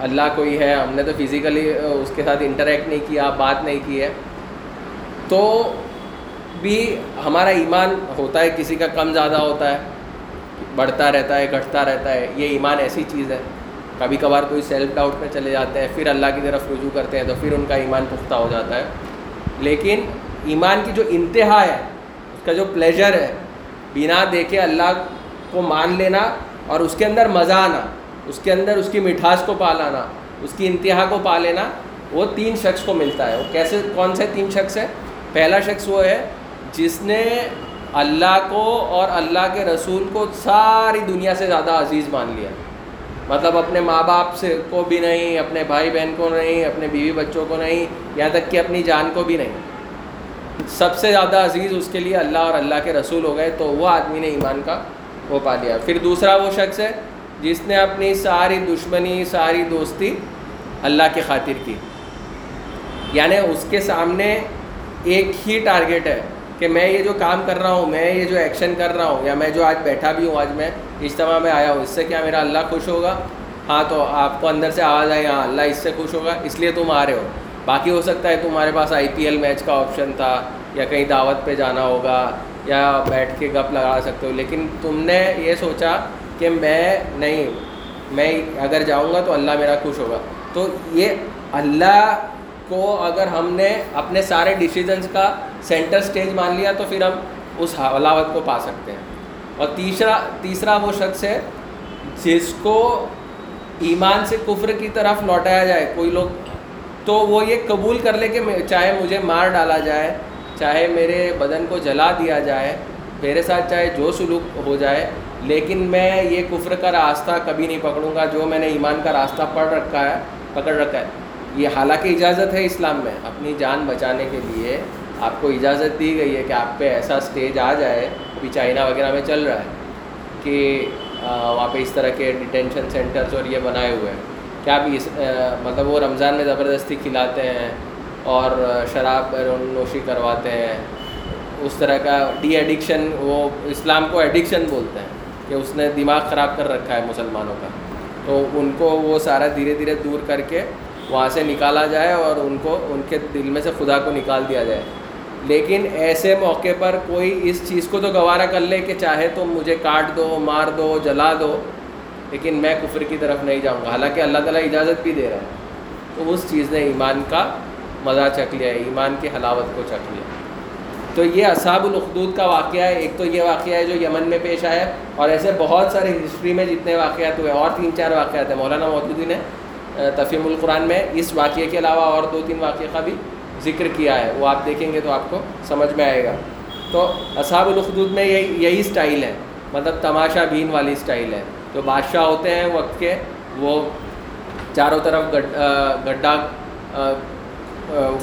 اللہ کوئی ہے، ہم نے تو فزیکلی اس کے ساتھ انٹریکٹ نہیں کیا، بات نہیں کی ہے۔ تو بھی ہمارا ایمان ہوتا ہے، کسی کا کم زیادہ ہوتا ہے، بڑھتا رہتا ہے، گھٹتا رہتا ہے، یہ ایمان ایسی چیز ہے۔ کبھی کبھار کوئی سیلف ڈاؤٹ میں چلے جاتے ہیں، پھر اللہ کی طرف رجوع کرتے ہیں تو پھر ان کا ایمان پختہ ہو جاتا ہے۔ لیکن ایمان کی جو انتہا ہے، اس کا جو پلیجر ہے، بنا دیکھے اللہ کو مان لینا اور اس کے اندر مزہ آنا، اس کے اندر اس کی مٹھاس کو پا لانا، اس کی انتہا کو پا لینا، وہ تین شخص کو ملتا ہے۔ وہ کیسے، کون سے تین شخص ہے پہلا شخص وہ ہے جس نے اللہ کو اور اللہ کے رسول کو ساری دنیا سے زیادہ عزیز مان لیا۔ مطلب اپنے ماں باپ سے کو بھی نہیں، اپنے بھائی بہن کو نہیں، اپنے بیوی بچوں کو نہیں، یہاں تک کہ اپنی جان کو بھی نہیں۔ سب سے زیادہ عزیز اس کے لیے اللہ اور اللہ کے رسول ہو گئے تو وہ آدمی نے ایمان کا وہ پا لیا۔ پھر دوسرا وہ شخص ہے جس نے اپنی ساری دشمنی، ساری دوستی اللہ کی خاطر کی۔ یعنی اس کے سامنے ایک ہی ٹارگیٹ ہے۔ کہ میں یہ جو کام کر رہا ہوں، میں یہ جو ایکشن کر رہا ہوں، یا میں جو آج بیٹھا بھی ہوں، آج میں اجتماع میں آیا ہوں، اس سے کیا میرا اللہ خوش ہوگا؟ ہاں تو آپ کو اندر سے آواز آئی ہاں اللہ اس سے خوش ہوگا، اس لیے تم آ رہے ہو۔ باقی ہو سکتا ہے تمہارے پاس آئی پی ایل میچ کا آپشن تھا، یا کہیں دعوت پہ جانا ہوگا، یا بیٹھ کے گپ لگا سکتے ہو، لیکن تم نے یہ سوچا کہ میں نہیں، میں اگر جاؤں گا تو اللہ میرا خوش ہوگا۔ تو یہ اللہ کو اگر ہم نے اپنے سارے ڈیسیزنس کا سینٹر سٹیج مان لیا تو پھر ہم اس حلاوت کو پا سکتے ہیں۔ اور تیسرا تیسرا وہ شخص ہے جس کو ایمان سے کفر کی طرف لوٹایا جائے۔ کوئی لوگ، تو وہ یہ قبول کر لے کہ چاہے مجھے مار ڈالا جائے، چاہے میرے بدن کو جلا دیا جائے، میرے ساتھ چاہے جو سلوک ہو جائے، لیکن میں یہ کفر کا راستہ کبھی نہیں پکڑوں گا۔ جو میں نے ایمان کا راستہ پڑھ رکھا ہے، پکڑ رکھا ہے یہ حالانکہ اجازت ہے اسلام میں، اپنی جان بچانے کے لیے آپ کو اجازت دی گئی ہے کہ آپ پہ ایسا اسٹیج آ جائے، ابھی چائنا وغیرہ میں چل رہا ہے، کہ وہاں پہ اس طرح کے ڈیٹینشن سینٹرز اور یہ بنائے ہوئے ہیں۔ کیا بھی اس مطلب وہ رمضان میں زبردستی کھلاتے ہیں اور شراب نوشی کرواتے ہیں۔ اس طرح کا ڈی ایڈکشن وہ اسلام کو ایڈکشن بولتے ہیں، کہ اس نے دماغ خراب کر رکھا ہے مسلمانوں کا۔ تو ان کو وہ سارا دھیرے دھیرے دور کر کے وہاں سے نکالا جائے اور ان کو، ان کے دل میں سے خدا کو نکال دیا جائے۔ لیکن ایسے موقع پر کوئی اس چیز کو تو گوارا کر لے کہ چاہے تو مجھے کاٹ دو، مار دو، جلا دو، لیکن میں کفر کی طرف نہیں جاؤں گا۔ حالانکہ اللہ تعالیٰ اجازت بھی دے رہا ہے۔ تو اس چیز نے ایمان کا مزہ چکھ لیا ہے ایمان کی حلاوت کو چکھ لیا۔ تو یہ اصحاب الاخدود کا واقعہ ہے۔ ایک تو یہ واقعہ ہے جو یمن میں پیش آیا ہے اور ایسے بہت سارے ہسٹری میں جتنے واقعات ہوئے، اور تین چار واقعات ہیں۔ مولانا مودودی نے تفیم القرآن میں اس واقعے کے علاوہ اور دو تین واقعے کا بھی ذکر کیا ہے، وہ آپ دیکھیں گے تو آپ کو سمجھ میں آئے گا۔ تو اصحاب الخدود میں یہی یہی اسٹائل ہے مطلب تماشا بین والی اسٹائل ہے۔ جو بادشاہ ہوتے ہیں وقت کے، وہ چاروں طرف گڈھا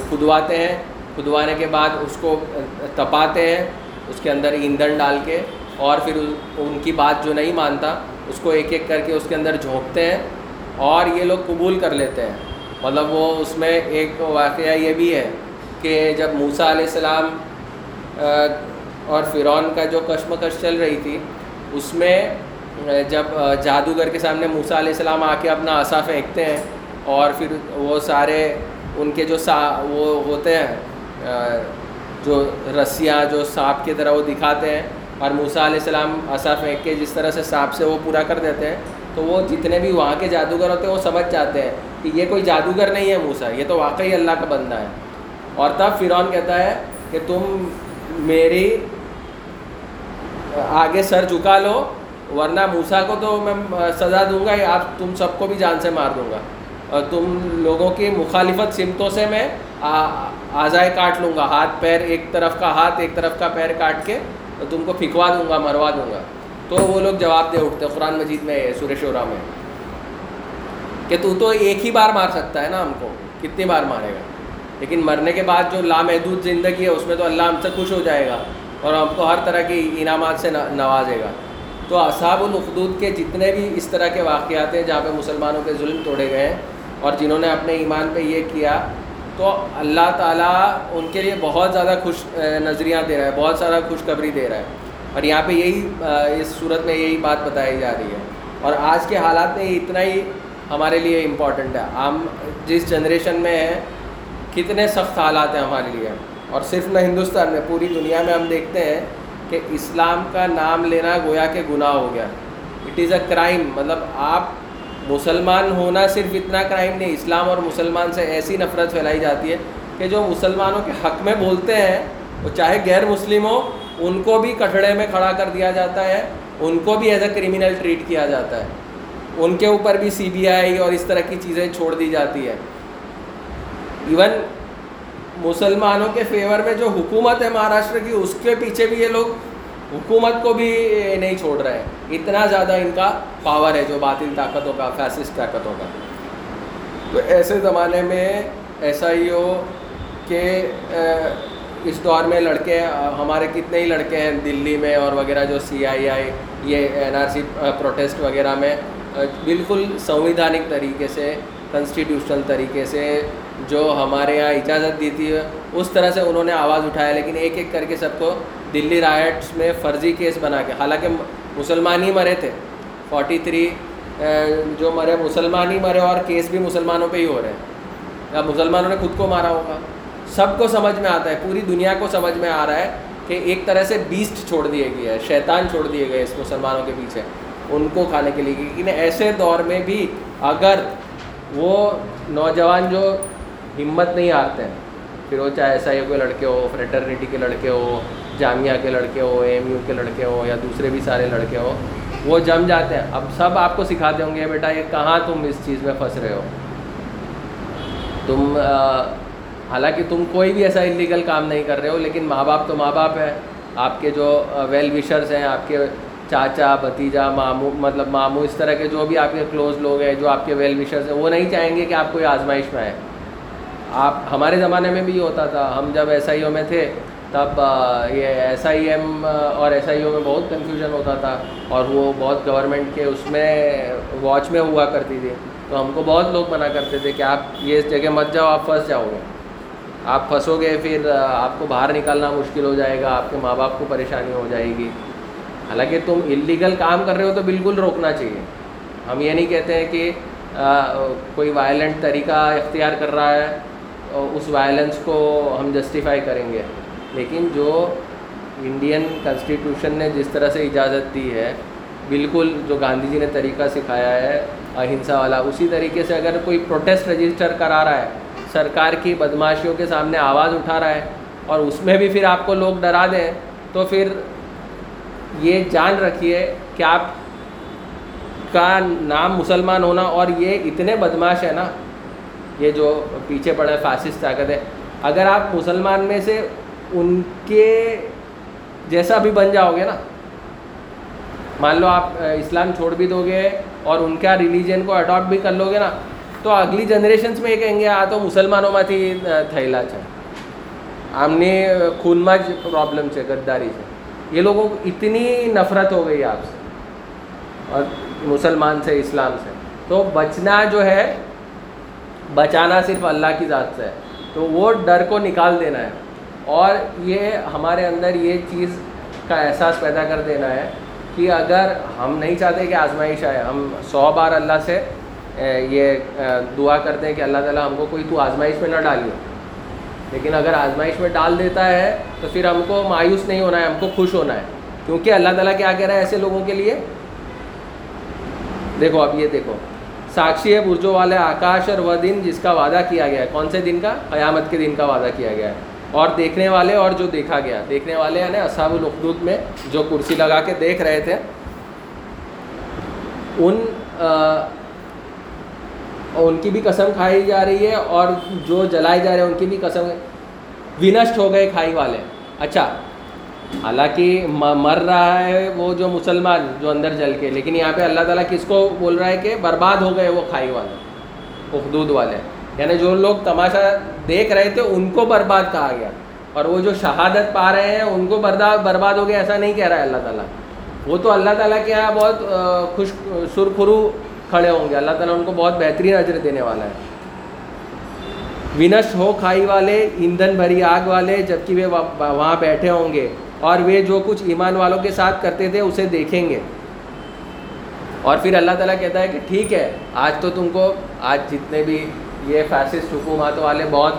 کھدواتے ہیں۔ کھدوانے کے بعد اس کو تپاتے ہیں، اس کے اندر ایندھن ڈال کے اور پھر ان کی بات جو نہیں مانتا، اس کو ایک ایک کر کے اس کے اندر جھونکتے ہیں۔ اور یہ لوگ قبول کر لیتے ہیں۔ مطلب وہ اس میں ایک واقعہ یہ بھی ہے کہ جب موسا علیہ السلام اور فرعون کا جو کشمکش چل رہی تھی، اس میں جب جادوگر کے سامنے موسا علیہ السلام آ کے اپنا عصا پھینکتے ہیں اور پھر وہ سارے ان کے جو سا، وہ ہوتے ہیں جو رسیاں، جو سانپ کی طرح وہ دکھاتے ہیں اور موسا علیہ السلام عصا پھینک کے جس طرح سے سانپ سے وہ پورا کر دیتے ہیں تو وہ جتنے بھی وہاں کے جادوگر ہوتے ہیں وہ سمجھ جاتے ہیں کہ یہ کوئی جادوگر نہیں ہے موسا یہ تو واقعی اللہ کا بندہ ہے۔ اور تب فرعون کہتا ہے کہ تم میری آگے سر جھکا لو، ورنہ موسا کو تو میں سزا دوں گا، آپ تم سب کو بھی جان سے مار دوں گا۔ اور تم لوگوں کی مخالفت سمتوں سے میں آزائے کاٹ لوں گا۔ ہاتھ پیر ایک طرف کا ہاتھ، ایک طرف کا پیر کاٹ کے تم کو پھکوا دوں گا، مروا دوں گا۔ تو وہ لوگ جواب دے اٹھتے قرآن مجید میں، سورہ شورا میں، کہ تو تو ایک ہی بار مار سکتا ہے نا ہم کو، کتنی بار مارے گا؟ لیکن مرنے کے بعد جو لامحدود زندگی ہے، اس میں تو اللہ ہم سے خوش ہو جائے گا اور ہم کو ہر طرح کی انعامات سے نوازے گا۔ تو اصحاب الخدود کے جتنے بھی اس طرح کے واقعات ہیں جہاں پہ مسلمانوں کے ظلم توڑے گئے ہیں اور جنہوں نے اپنے ایمان پہ یہ کیا، تو اللہ تعالیٰ ان کے لیے بہت زیادہ خوش نظریاں دے رہا ہے، بہت سارا خوشخبری دے رہا ہے۔ اور یہاں پہ یہی اس صورت میں یہی بات بتائی جا رہی ہے۔ اور آج کے حالات میں اتنا ہی ہمارے لیے امپورٹنٹ ہے۔ ہم جس جنریشن میں ہیں، کتنے سخت حالات ہیں ہمارے لیے۔ اور صرف نہ ہندوستان میں، پوری دنیا میں ہم دیکھتے ہیں کہ اسلام کا نام لینا گویا کہ گناہ ہو گیا۔ اٹ از اے کرائم مطلب آپ مسلمان ہونا صرف اتنا کرائم نہیں، اسلام اور مسلمان سے ایسی نفرت پھیلائی جاتی ہے کہ جو مسلمانوں کے حق میں بولتے ہیں، وہ چاہے غیر مسلم ہو ان کو بھی کٹڑے میں کھڑا کر دیا جاتا ہے، ان کو بھی ایز اے کرمنل ٹریٹ کیا جاتا ہے۔ ان کے اوپر بھی سی بی آئی اور اس طرح کی چیزیں چھوڑ دی جاتی ہے ایون مسلمانوں کے فیور میں جو حکومت ہے مہاراشٹر کی، اس کے پیچھے بھی یہ لوگ حکومت کو بھی نہیں چھوڑ رہے ہیں۔ اتنا زیادہ ان کا پاور ہے جو باطل طاقتوں کا فیسسٹ طاقتوں کا۔ تو ایسے زمانے میں ایسا ہی ہو کہ اس دور میں لڑکے ہمارے کتنے ہی لڑکے ہیں دلی میں اور وغیرہ جو سی آئی آئی یہ این آر سی پروٹیسٹ وغیرہ میں بالکل سنویدھانک طریقے سے کنسٹیٹیوشنل طریقے سے جو ہمارے یہاں اجازت دی تھی، اس طرح سے انہوں نے آواز اٹھایا، لیکن ایک ایک کر کے سب کو دلی رائٹس میں فرضی کیس بنا کے، حالانکہ مسلمان ہی مرے تھے فورٹی تھری جو مرے، مسلمان ہی مرے اور کیس بھی مسلمانوں پہ ہی ہو رہے ہیں۔ اب مسلمانوں نے خود کو مارا ہوگا۔ سب کو سمجھ میں آتا ہے، پوری دنیا کو سمجھ میں آ رہا ہے کہ ایک طرح سے بیسٹ چھوڑ دیے گئے ہے شیطان چھوڑ دیے گئے اس مسلمانوں کے پیچھے، ان کو کھانے کے لیے۔ لیکن ایسے دور میں بھی اگر وہ نوجوان جو ہمت نہیں ہارتے ہیں پھر وہ چاہے ایسا ہی کوئی لڑکے ہو فریٹرنیٹی کے لڑکے ہو، جامعہ کے لڑکے ہو اے ایم یو کے لڑکے ہو، یا دوسرے بھی سارے لڑکے ہو، وہ جم جاتے ہیں۔ اب سب آپ کو سکھاتے ہوں گے، بیٹا، یہ کہاں تم اس چیز میں پھنس رہے ہو؟ تم حالانکہ تم کوئی بھی ایسا انلیگل کام نہیں کر رہے ہو، لیکن ماں باپ تو ماں باپ ہے آپ کے جو ویل وشرز ہیں، آپ کے چاچا، بھتیجا ماموں مطلب ماموں اس طرح کے جو بھی آپ کے کلوز لوگ ہیں، جو آپ کے ویل وشرز ہیں، وہ نہیں چاہیں گے کہ آپ کوئی آزمائش میں آئے آپ، ہمارے زمانے میں بھی یہ ہوتا تھا۔ ہم جب ایس آئی او میں تھے، تب یہ ایس آئی ایم اور ایس آئی او میں بہت کنفیوژن ہوتا تھا۔ اور وہ بہت گورنمنٹ کے اس میں واچ میں ہوا کرتی تھی۔ تو ہم کو بہت لوگ منع کرتے تھے کہ آپ یہ جگہ مت جاؤ، آپ پھنس جاؤ۔ گے آپ پھنسو گے پھر آپ کو باہر نکالنا مشکل ہو جائے گا، آپ کے ماں باپ کو پریشانی ہو جائے گی۔ حالانکہ تم انلیگل کام کر رہے ہو تو بالکل روکنا چاہیے۔ ہم یہ نہیں کہتے ہیں کہ کوئی وائلنٹ طریقہ اختیار کر رہا ہے اس وائلنس کو ہم جسٹیفائی کریں گے۔ لیکن جو انڈین کنسٹیٹیوشن نے جس طرح سے اجازت دی ہے، بالکل جو گاندھی جی نے طریقہ سکھایا ہے، اہنسا والا، اسی طریقے سے اگر کوئی پروٹیسٹ رجسٹر کرا رہا ہے سرکار کی بدماشیوں کے سامنے آواز اٹھا رہا ہے اور اس میں بھی پھر آپ کو لوگ ڈرا دیں تو پھر یہ جان رکھیے کہ آپ کا نام مسلمان ہونا اور یہ اتنے بدماش ہے نا، یہ جو پیچھے پڑے فاسسٹ طاقت ہے، اگر آپ مسلمان میں سے ان کے جیسا بھی بن جاؤ گے نا، مان لو آپ اسلام چھوڑ بھی دو گے اور ان کا ریلیجن کو اڈاپٹ بھی کر لو گے نا تو اگلی جنریشنس میں یہ کہیں گے آ تو مسلمانوں میں تھی تھیلا چاہے آمنے خونما پرابلم سے غداری سے یہ لوگوں کو اتنی نفرت ہو گئی آپ سے اور مسلمان سے اسلام سے تو بچنا جو ہے بچانا صرف اللہ کی ذات سے ہے تو وہ ڈر کو نکال دینا ہے اور یہ ہمارے اندر یہ چیز کا احساس پیدا کر دینا ہے کہ اگر ہم نہیں چاہتے کہ آزمائش آئے، ہم سو بار اللہ سے یہ دعا کرتے ہیں کہ اللہ تعالیٰ ہم کو کوئی تو آزمائش میں نہ ڈالیے۔ لیکن اگر آزمائش میں ڈال دیتا ہے تو پھر ہم کو مایوس نہیں ہونا ہے، ہم کو خوش ہونا ہے۔ کیونکہ اللہ تعالیٰ کیا کہہ رہا ہے ایسے لوگوں کے لیے؟ دیکھو، اب یہ دیکھو۔ ساکشی ہے، برجو والے، آکاش اور وہ دن جس کا وعدہ کیا گیا ہے۔ کون سے دن کا؟ قیامت کے دن کا وعدہ کیا گیا ہے۔ اور دیکھنے والے اور جو دیکھا گیا۔ دیکھنے والے یعنی اصحاب الخدود میں جو کرسی لگا کے دیکھ رہے تھے، ان ان کی بھی قسم کھائی جا رہی ہے اور جو جلائے جا رہے ہیں ان کی بھی قسم ونشٹ ہو گئے کھائی والے۔ اچھا حالانکہ مر رہا ہے وہ جو مسلمان جو اندر جل کے، لیکن یہاں پہ اللہ تعالیٰ کس کو بول رہا ہے کہ برباد ہو گئے وہ کھائی والے، اخدود والے۔ یعنی جو لوگ تماشا دیکھ رہے تھے ان کو برباد کہا گیا۔ اور وہ جو شہادت پا رہے ہیں ان کو بردا، برباد ہو گیا ایسا نہیں کہہ رہا ہے اللہ تعالیٰ۔ وہ تو اللہ تعالیٰ کے یہاں بہت خوش، سرخرو کھڑے ہوں گے۔ اللہ تعالیٰ ان کو بہت بہترین اجر دینے والا ہے۔ ونش ہو کھائی والے، ایندھن بھری آگ والے، جبکہ وہ وہاں بیٹھے ہوں گے۔ اور وہ جو کچھ ایمان والوں کے ساتھ کرتے تھے، اسے دیکھیں گے۔ اور پھر اللہ تعالیٰ کہتا ہے کہ ٹھیک ہے، آج تو تم کو آج جتنے بھی یہ فیسسٹ حکومت والے بہت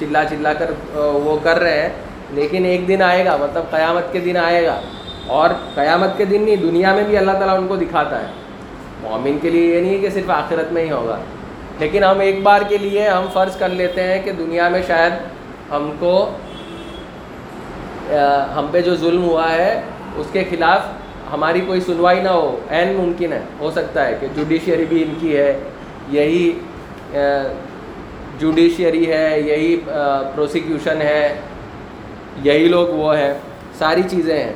چلا چلا کر وہ کر رہے ہیں۔ لیکن ایک دن آئے گا مطلب قیامت کے دن آئے گا۔ اور قیامت کے دن نہیں، دنیا میں بھی اللہ تعالیٰ ان کو دکھاتا ہے۔ مومن کے لیے یہ نہیں ہے کہ صرف آخرت میں ہی ہوگا۔ لیکن ہم ایک بار کے لیے ہم فرض کر لیتے ہیں کہ دنیا میں شاید ہم کو ہم پہ جو ظلم ہوا ہے، اس کے خلاف ہماری کوئی سنوائی نہ ہو، عین ممکن ہے، ہو سکتا ہے کہ جوڈیشری بھی ان کی ہے، یہی جوڈیشری ہے، یہی پروسیکیوشن ہے، یہی لوگ وہ ہیں، ساری چیزیں ہیں۔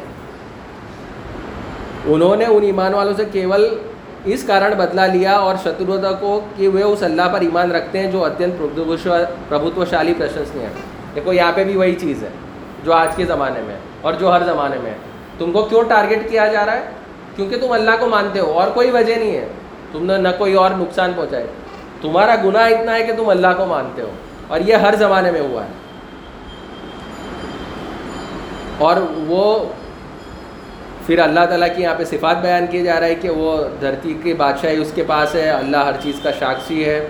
انہوں نے ان ایمان والوں سے کیول اس کارن بدلا لیا اور شتروتا کو کہ وہ اس اللہ پر ایمان رکھتے ہیں جو اتنت پربھتو شالی پرشنسنی ہے دیکھو، یہاں پہ بھی وہی چیز ہے جو آج کے زمانے میں اور جو ہر زمانے میں تم کو کیوں ٹارگیٹ کیا جا رہا ہے؟ کیونکہ تم اللہ کو مانتے ہو اور کوئی وجہ نہیں ہے۔ تم نے نہ کوئی اور نقصان پہنچائے تمہارا گناہ اتنا ہے کہ تم اللہ کو مانتے ہو۔ اور یہ ہر زمانے میں ہوا ہے۔ اور وہ پھر اللہ تعالیٰ کی یہاں پہ صفات بیان کیے جا رہا ہے کہ وہ دھرتی کی بادشاہی اس کے پاس ہے، اللہ ہر چیز کا ساکشی ہے۔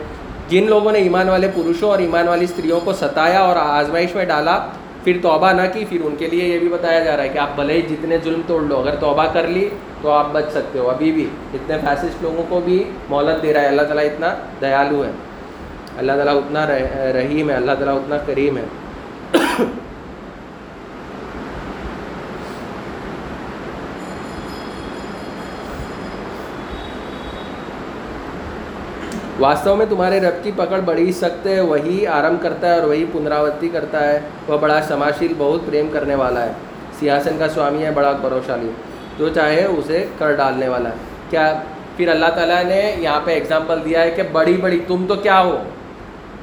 جن لوگوں نے ایمان والے پروشوں اور ایمان والی استریوں کو ستایا اور آزمائش میں ڈالا، پھر توبہ نہ کی، پھر ان کے لیے یہ بھی بتایا جا رہا ہے کہ آپ بھلے ہی جتنے ظلم توڑ لو، اگر توبہ کر لی تو آپ بچ سکتے ہو۔ ابھی بھی اتنے فیسسٹ لوگوں کو بھی مہلت دے رہا ہے۔ اللہ تعالیٰ اتنا دیالو ہے اللہ تعالیٰ اتنا رحیم ہے، اللہ تعالیٰ اتنا کریم ہے۔ واستو میں تمہارے رب کی پکڑ بڑی سخت ہے، وہی آرم کرتا ہے اور وہی پنراوتی کرتا ہے۔ وہ بڑا سماشیل بہت پریم کرنے والا ہے۔ سیاسن کا سوامی ہے، بڑا بروشالی جو چاہے اسے کر ڈالنے والا ہے۔ کیا پھر اللہ تعالیٰ نے یہاں پہ اگزامپل دیا ہے کہ بڑی بڑی، تم تو کیا ہو؟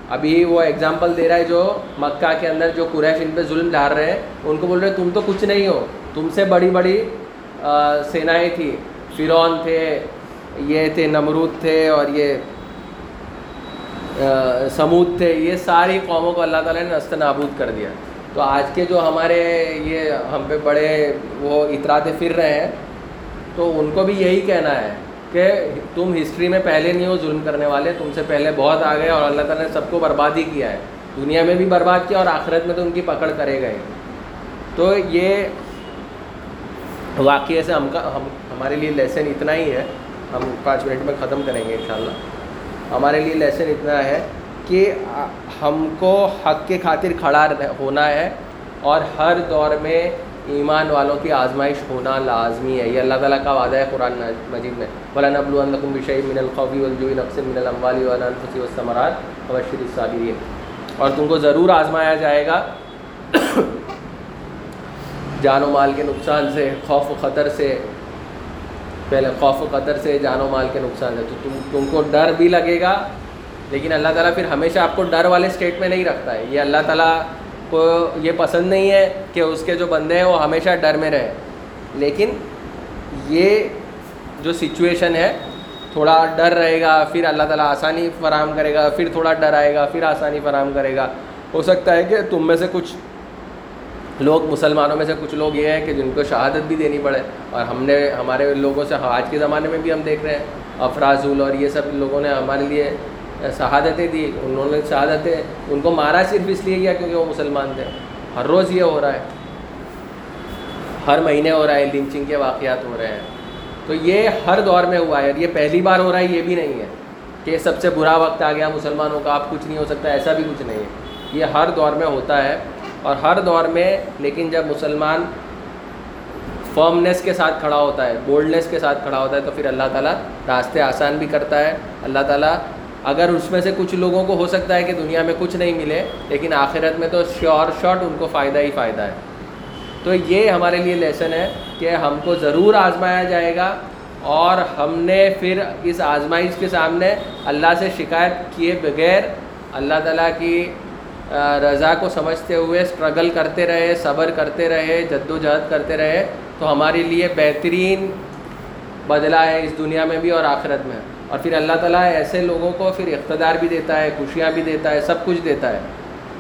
ابھی وہ اگزامپل دے رہا ہے جو مکہ کے اندر جو قریش ان پہ ظلم ڈال رہے ہیں۔ ان کو بول رہے تم تو کچھ نہیں ہو۔ تم سے بڑی بڑی سینائیں تھی۔ فرعون تھے، یہ تھے، نمرود تھے اور یہ سمود تھے، یہ ساری قوموں کو اللہ تعالیٰ نے نست نابود کر دیا۔ تو آج کے جو ہمارے یہ ہم پہ بڑے وہ اطراتے پھر رہے ہیں، تو ان کو بھی یہی کہنا ہے کہ تم ہسٹری میں پہلے نہیں ہو ظلم کرنے والے، تم سے پہلے بہت آ گئے اور اللہ تعالیٰ نے سب کو برباد ہی کیا ہے۔ دنیا میں بھی برباد کیا اور آخرت میں تو ان کی پکڑ کرے گئے۔ تو یہ واقعے سے ہم کا، ہم، ہمارے لیے لیسن اتنا ہی ہے۔ ہم پانچ منٹ میں ختم کریں گے انشاءاللہ۔ ہمارے لیے لیسن اتنا ہے کہ ہم کو حق کے خاطر کھڑا ہونا ہے اور ہر دور میں ایمان والوں کی آزمائش ہونا لازمی ہے۔ یہ اللہ تعالیٰ کا وعدہ ہے قرآن مجید میں۔ مولاً ابلو القم بشئی من الخوی الجوئی نقص من الاموالی والانفسی والثمرات وبشر الصابرین اور تم کو ضرور آزمایا جائے گا جان و مال کے نقصان سے، خوف و خطر سے پہلے خوف و خطر سے جان و مال کے نقصان سے تو تم تم کو ڈر بھی لگے گا، لیکن اللہ تعالیٰ پھر ہمیشہ آپ کو ڈر والے اسٹیٹ میں نہیں رکھتا ہے۔ یہ اللہ تعالیٰ کو یہ پسند نہیں ہے کہ اس کے جو بندے ہیں وہ ہمیشہ ڈر میں رہے۔ لیکن یہ جو سچویشن ہے، تھوڑا ڈر رہے گا، پھر اللہ تعالیٰ آسانی فراہم کرے گا، پھر تھوڑا ڈر آئے گا، پھر آسانی فراہم کرے گا۔ ہو سکتا ہے کہ تم میں سے کچھ لوگ مسلمانوں میں سے کچھ لوگ یہ ہیں کہ جن کو شہادت بھی دینی پڑے اور ہم نے ہمارے لوگوں سے آج کے زمانے میں بھی ہم دیکھ رہے ہیں افرازول اور یہ سب لوگوں نے ہمارے لیے شہادتیں دی، انہوں نے شہادتیں، ان کو مارا صرف اس لیے کیا کیونکہ وہ مسلمان تھے۔ ہر روز یہ ہو رہا ہے۔ ہر مہینے ہو رہا ہے لنچنگ کے واقعات ہو رہے ہیں۔ تو یہ ہر دور میں ہوا ہے اور یہ پہلی بار ہو رہا ہے، یہ بھی نہیں ہے کہ سب سے برا وقت آ گیا مسلمانوں کا آپ کچھ نہیں ہو سکتا، ایسا بھی کچھ نہیں ہے۔ یہ ہر دور میں ہوتا ہے۔ اور ہر دور میں، لیکن جب مسلمان فرمنیس کے ساتھ کھڑا ہوتا ہے بولڈنیس کے ساتھ کھڑا ہوتا ہے، تو پھر اللہ تعالیٰ راستے آسان بھی کرتا ہے۔ اللہ تعالیٰ، اگر اس میں سے کچھ لوگوں کو ہو سکتا ہے کہ دنیا میں کچھ نہیں ملے، لیکن آخرت میں تو شیور شاٹ ان کو فائدہ ہی فائدہ ہے۔ تو یہ ہمارے لیے لیسن ہے کہ ہم کو ضرور آزمایا جائے گا۔ اور ہم نے پھر اس آزمائش کے سامنے اللہ سے شکایت کیے بغیر اللہ تعالیٰ کی رضا کو سمجھتے ہوئے اسٹرگل کرتے رہے، صبر کرتے رہے جد و جہد کرتے رہے، تو ہمارے لیے بہترین بدلا ہے اس دنیا میں بھی اور آخرت میں۔ اور پھر اللہ تعالیٰ ایسے لوگوں کو پھر اقتدار بھی دیتا ہے، خوشیاں بھی دیتا ہے، سب کچھ دیتا ہے۔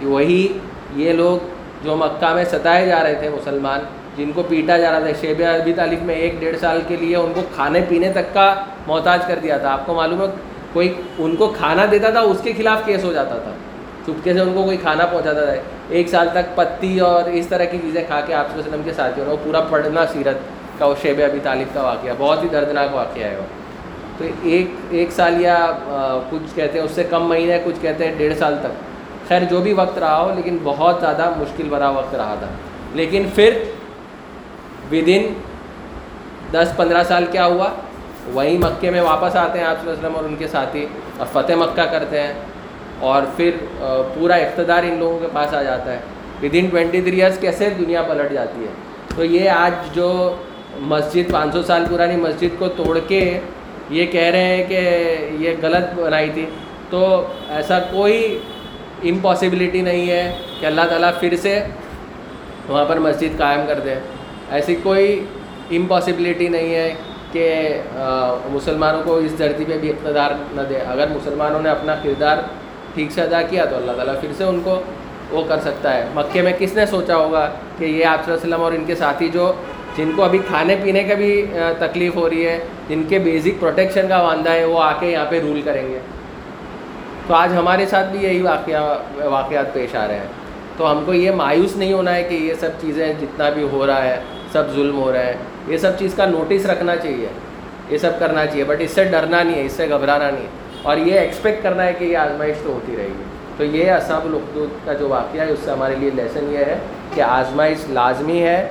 وہی یہ لوگ جو مکہ میں ستائے جا رہے تھے مسلمان، جن کو پیٹا جا رہا تھا۔ شیب ابی طالب میں ایک ڈیڑھ سال کے لیے ان کو کھانے پینے تک کا محتاج کر دیا تھا۔ آپ کو معلوم ہے، کوئی ان کو کھانا دیتا تھا، اس کے خلاف کیس ہو جاتا تھا۔ چپکے سے ان کو کوئی کھانا پہنچاتا تھا ایک سال تک پتی اور اس طرح کی چیزیں کھا کے آپ وسلم کے ساتھی وہ پورا پڑھنا سیرت کا وہ شیب ابی طالب کا واقعہ، بہت ہی دردناک واقعہ ہے وہ۔ تو ایک ایک سال یا کچھ کہتے ہیں، اس سے کم مہینے کچھ کہتے ہیں ڈیڑھ سال تک۔ خیر، جو بھی وقت رہا ہو، لیکن بہت زیادہ مشکل بھرا وقت رہا تھا۔ لیکن پھر ود ان دس، پندرہ سال کیا ہوا؟ وہیں مکے میں واپس آتے ہیں آپ صلی اللہ علیہ وسلم اور ان کے ساتھی۔ اور فتح مکہ کرتے ہیں۔ اور پھر پورا اقتدار ان لوگوں کے پاس آ جاتا ہے۔ Within twenty three years کیسے دنیا پلٹ جاتی ہے؟ تو یہ آج جو مسجد، پانچ سو سال پرانی مسجد کو توڑ کے یہ کہہ رہے ہیں کہ یہ غلط بنائی تھی، تو ایسا کوئی امپاسبلٹی نہیں ہے کہ اللہ تعالیٰ پھر سے وہاں پر مسجد قائم کر دے۔ ایسی کوئی امپاسبلٹی نہیں ہے کہ مسلمانوں کو اس دھرتی پہ بھی اقتدار نہ دے۔ اگر مسلمانوں نے اپنا کردار ٹھیک سے ادا کیا تو اللہ تعالیٰ پھر سے ان کو وہ کر سکتا ہے۔ مکے میں کس نے سوچا ہوگا کہ یہ آپ صلی اللہ علیہ وسلم اور ان کے ساتھی جو جن کو ابھی کھانے پینے کا بھی تکلیف ہو رہی ہے، جن کے بیزک پروٹیکشن کا واندہ ہے، وہ آ کے یہاں پہ رول کریں گے۔ تو آج ہمارے ساتھ بھی یہی واقعہ، واقعات پیش آ رہے ہیں۔ تو ہم کو یہ مایوس نہیں ہونا ہے کہ یہ سب چیزیں جتنا بھی ہو رہا ہے، سب ظلم ہو رہا ہے، یہ سب چیز کا نوٹس رکھنا چاہیے۔ یہ سب کرنا چاہیے بٹ اس سے ڈرنا نہیں ہے، اس سے گھبرانا نہیں ہے۔ اور یہ ایکسپیکٹ کرنا ہے کہ یہ آزمائش تو ہوتی رہے گی۔ تو یہ اصاب الخدود کا جو واقعہ ہے، اس سے ہمارے لیے لیسن یہ ہے کہ آزمائش لازمی ہے۔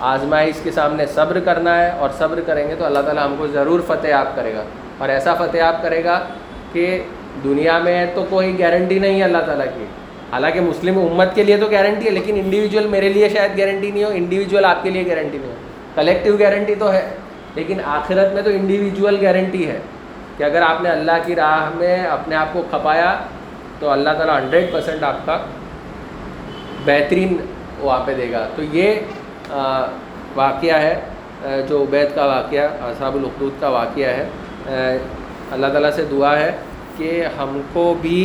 آزمائش کے سامنے صبر کرنا ہے اور صبر کریں گے تو اللہ تعالیٰ ہم کو ضرور فتح آپ کرے گا۔ اور ایسا فتح آپ کرے گا کہ دنیا میں تو کوئی گارنٹی نہیں ہے اللہ تعالیٰ کی۔ حالانکہ مسلم امت کے لیے تو گارنٹی ہے، لیکن انڈیویجول میرے لیے شاید گارنٹی نہیں ہو انڈیویجول آپ کے لیے گارنٹی نہیں ہو۔ کلیکٹیو گارنٹی تو ہے، لیکن آخرت میں تو انڈیویجول گارنٹی ہے۔ کہ اگر آپ نے اللہ کی راہ میں اپنے آپ کو کھپایا تو اللہ تعالیٰ ہنڈریڈ پرسینٹ آپ کا بہترین وہاں پہ دے گا۔ تو یہ واقعہ ہے جو عبید کا واقعہ، اصحاب الخدود کا واقعہ ہے۔ اللہ تعالیٰ سے دعا ہے کہ ہم کو بھی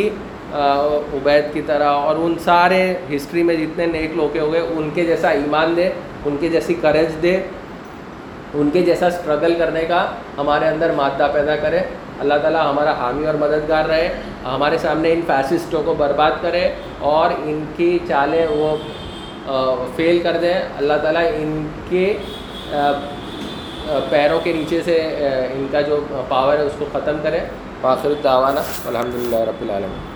عبید کی طرح اور ان سارے ہسٹری میں جتنے نیک لوگ ہوئے ان کے جیسا ایمان دے، ان کے جیسی کریج دے، ان کے جیسا اسٹرگل کرنے کا ہمارے اندر مادہ پیدا کرے۔ اللہ تعالیٰ ہمارا حامی اور مددگار رہے، ہمارے سامنے ان فیسسٹوں کو برباد کرے اور ان کی چالیں وہ فیل کر دیں۔ اللہ تعالیٰ ان کے پیروں کے نیچے سے ان کا جو پاور ہے اس کو ختم کرے۔ باخر الدعوانہ الحمد للہ رب العالمین۔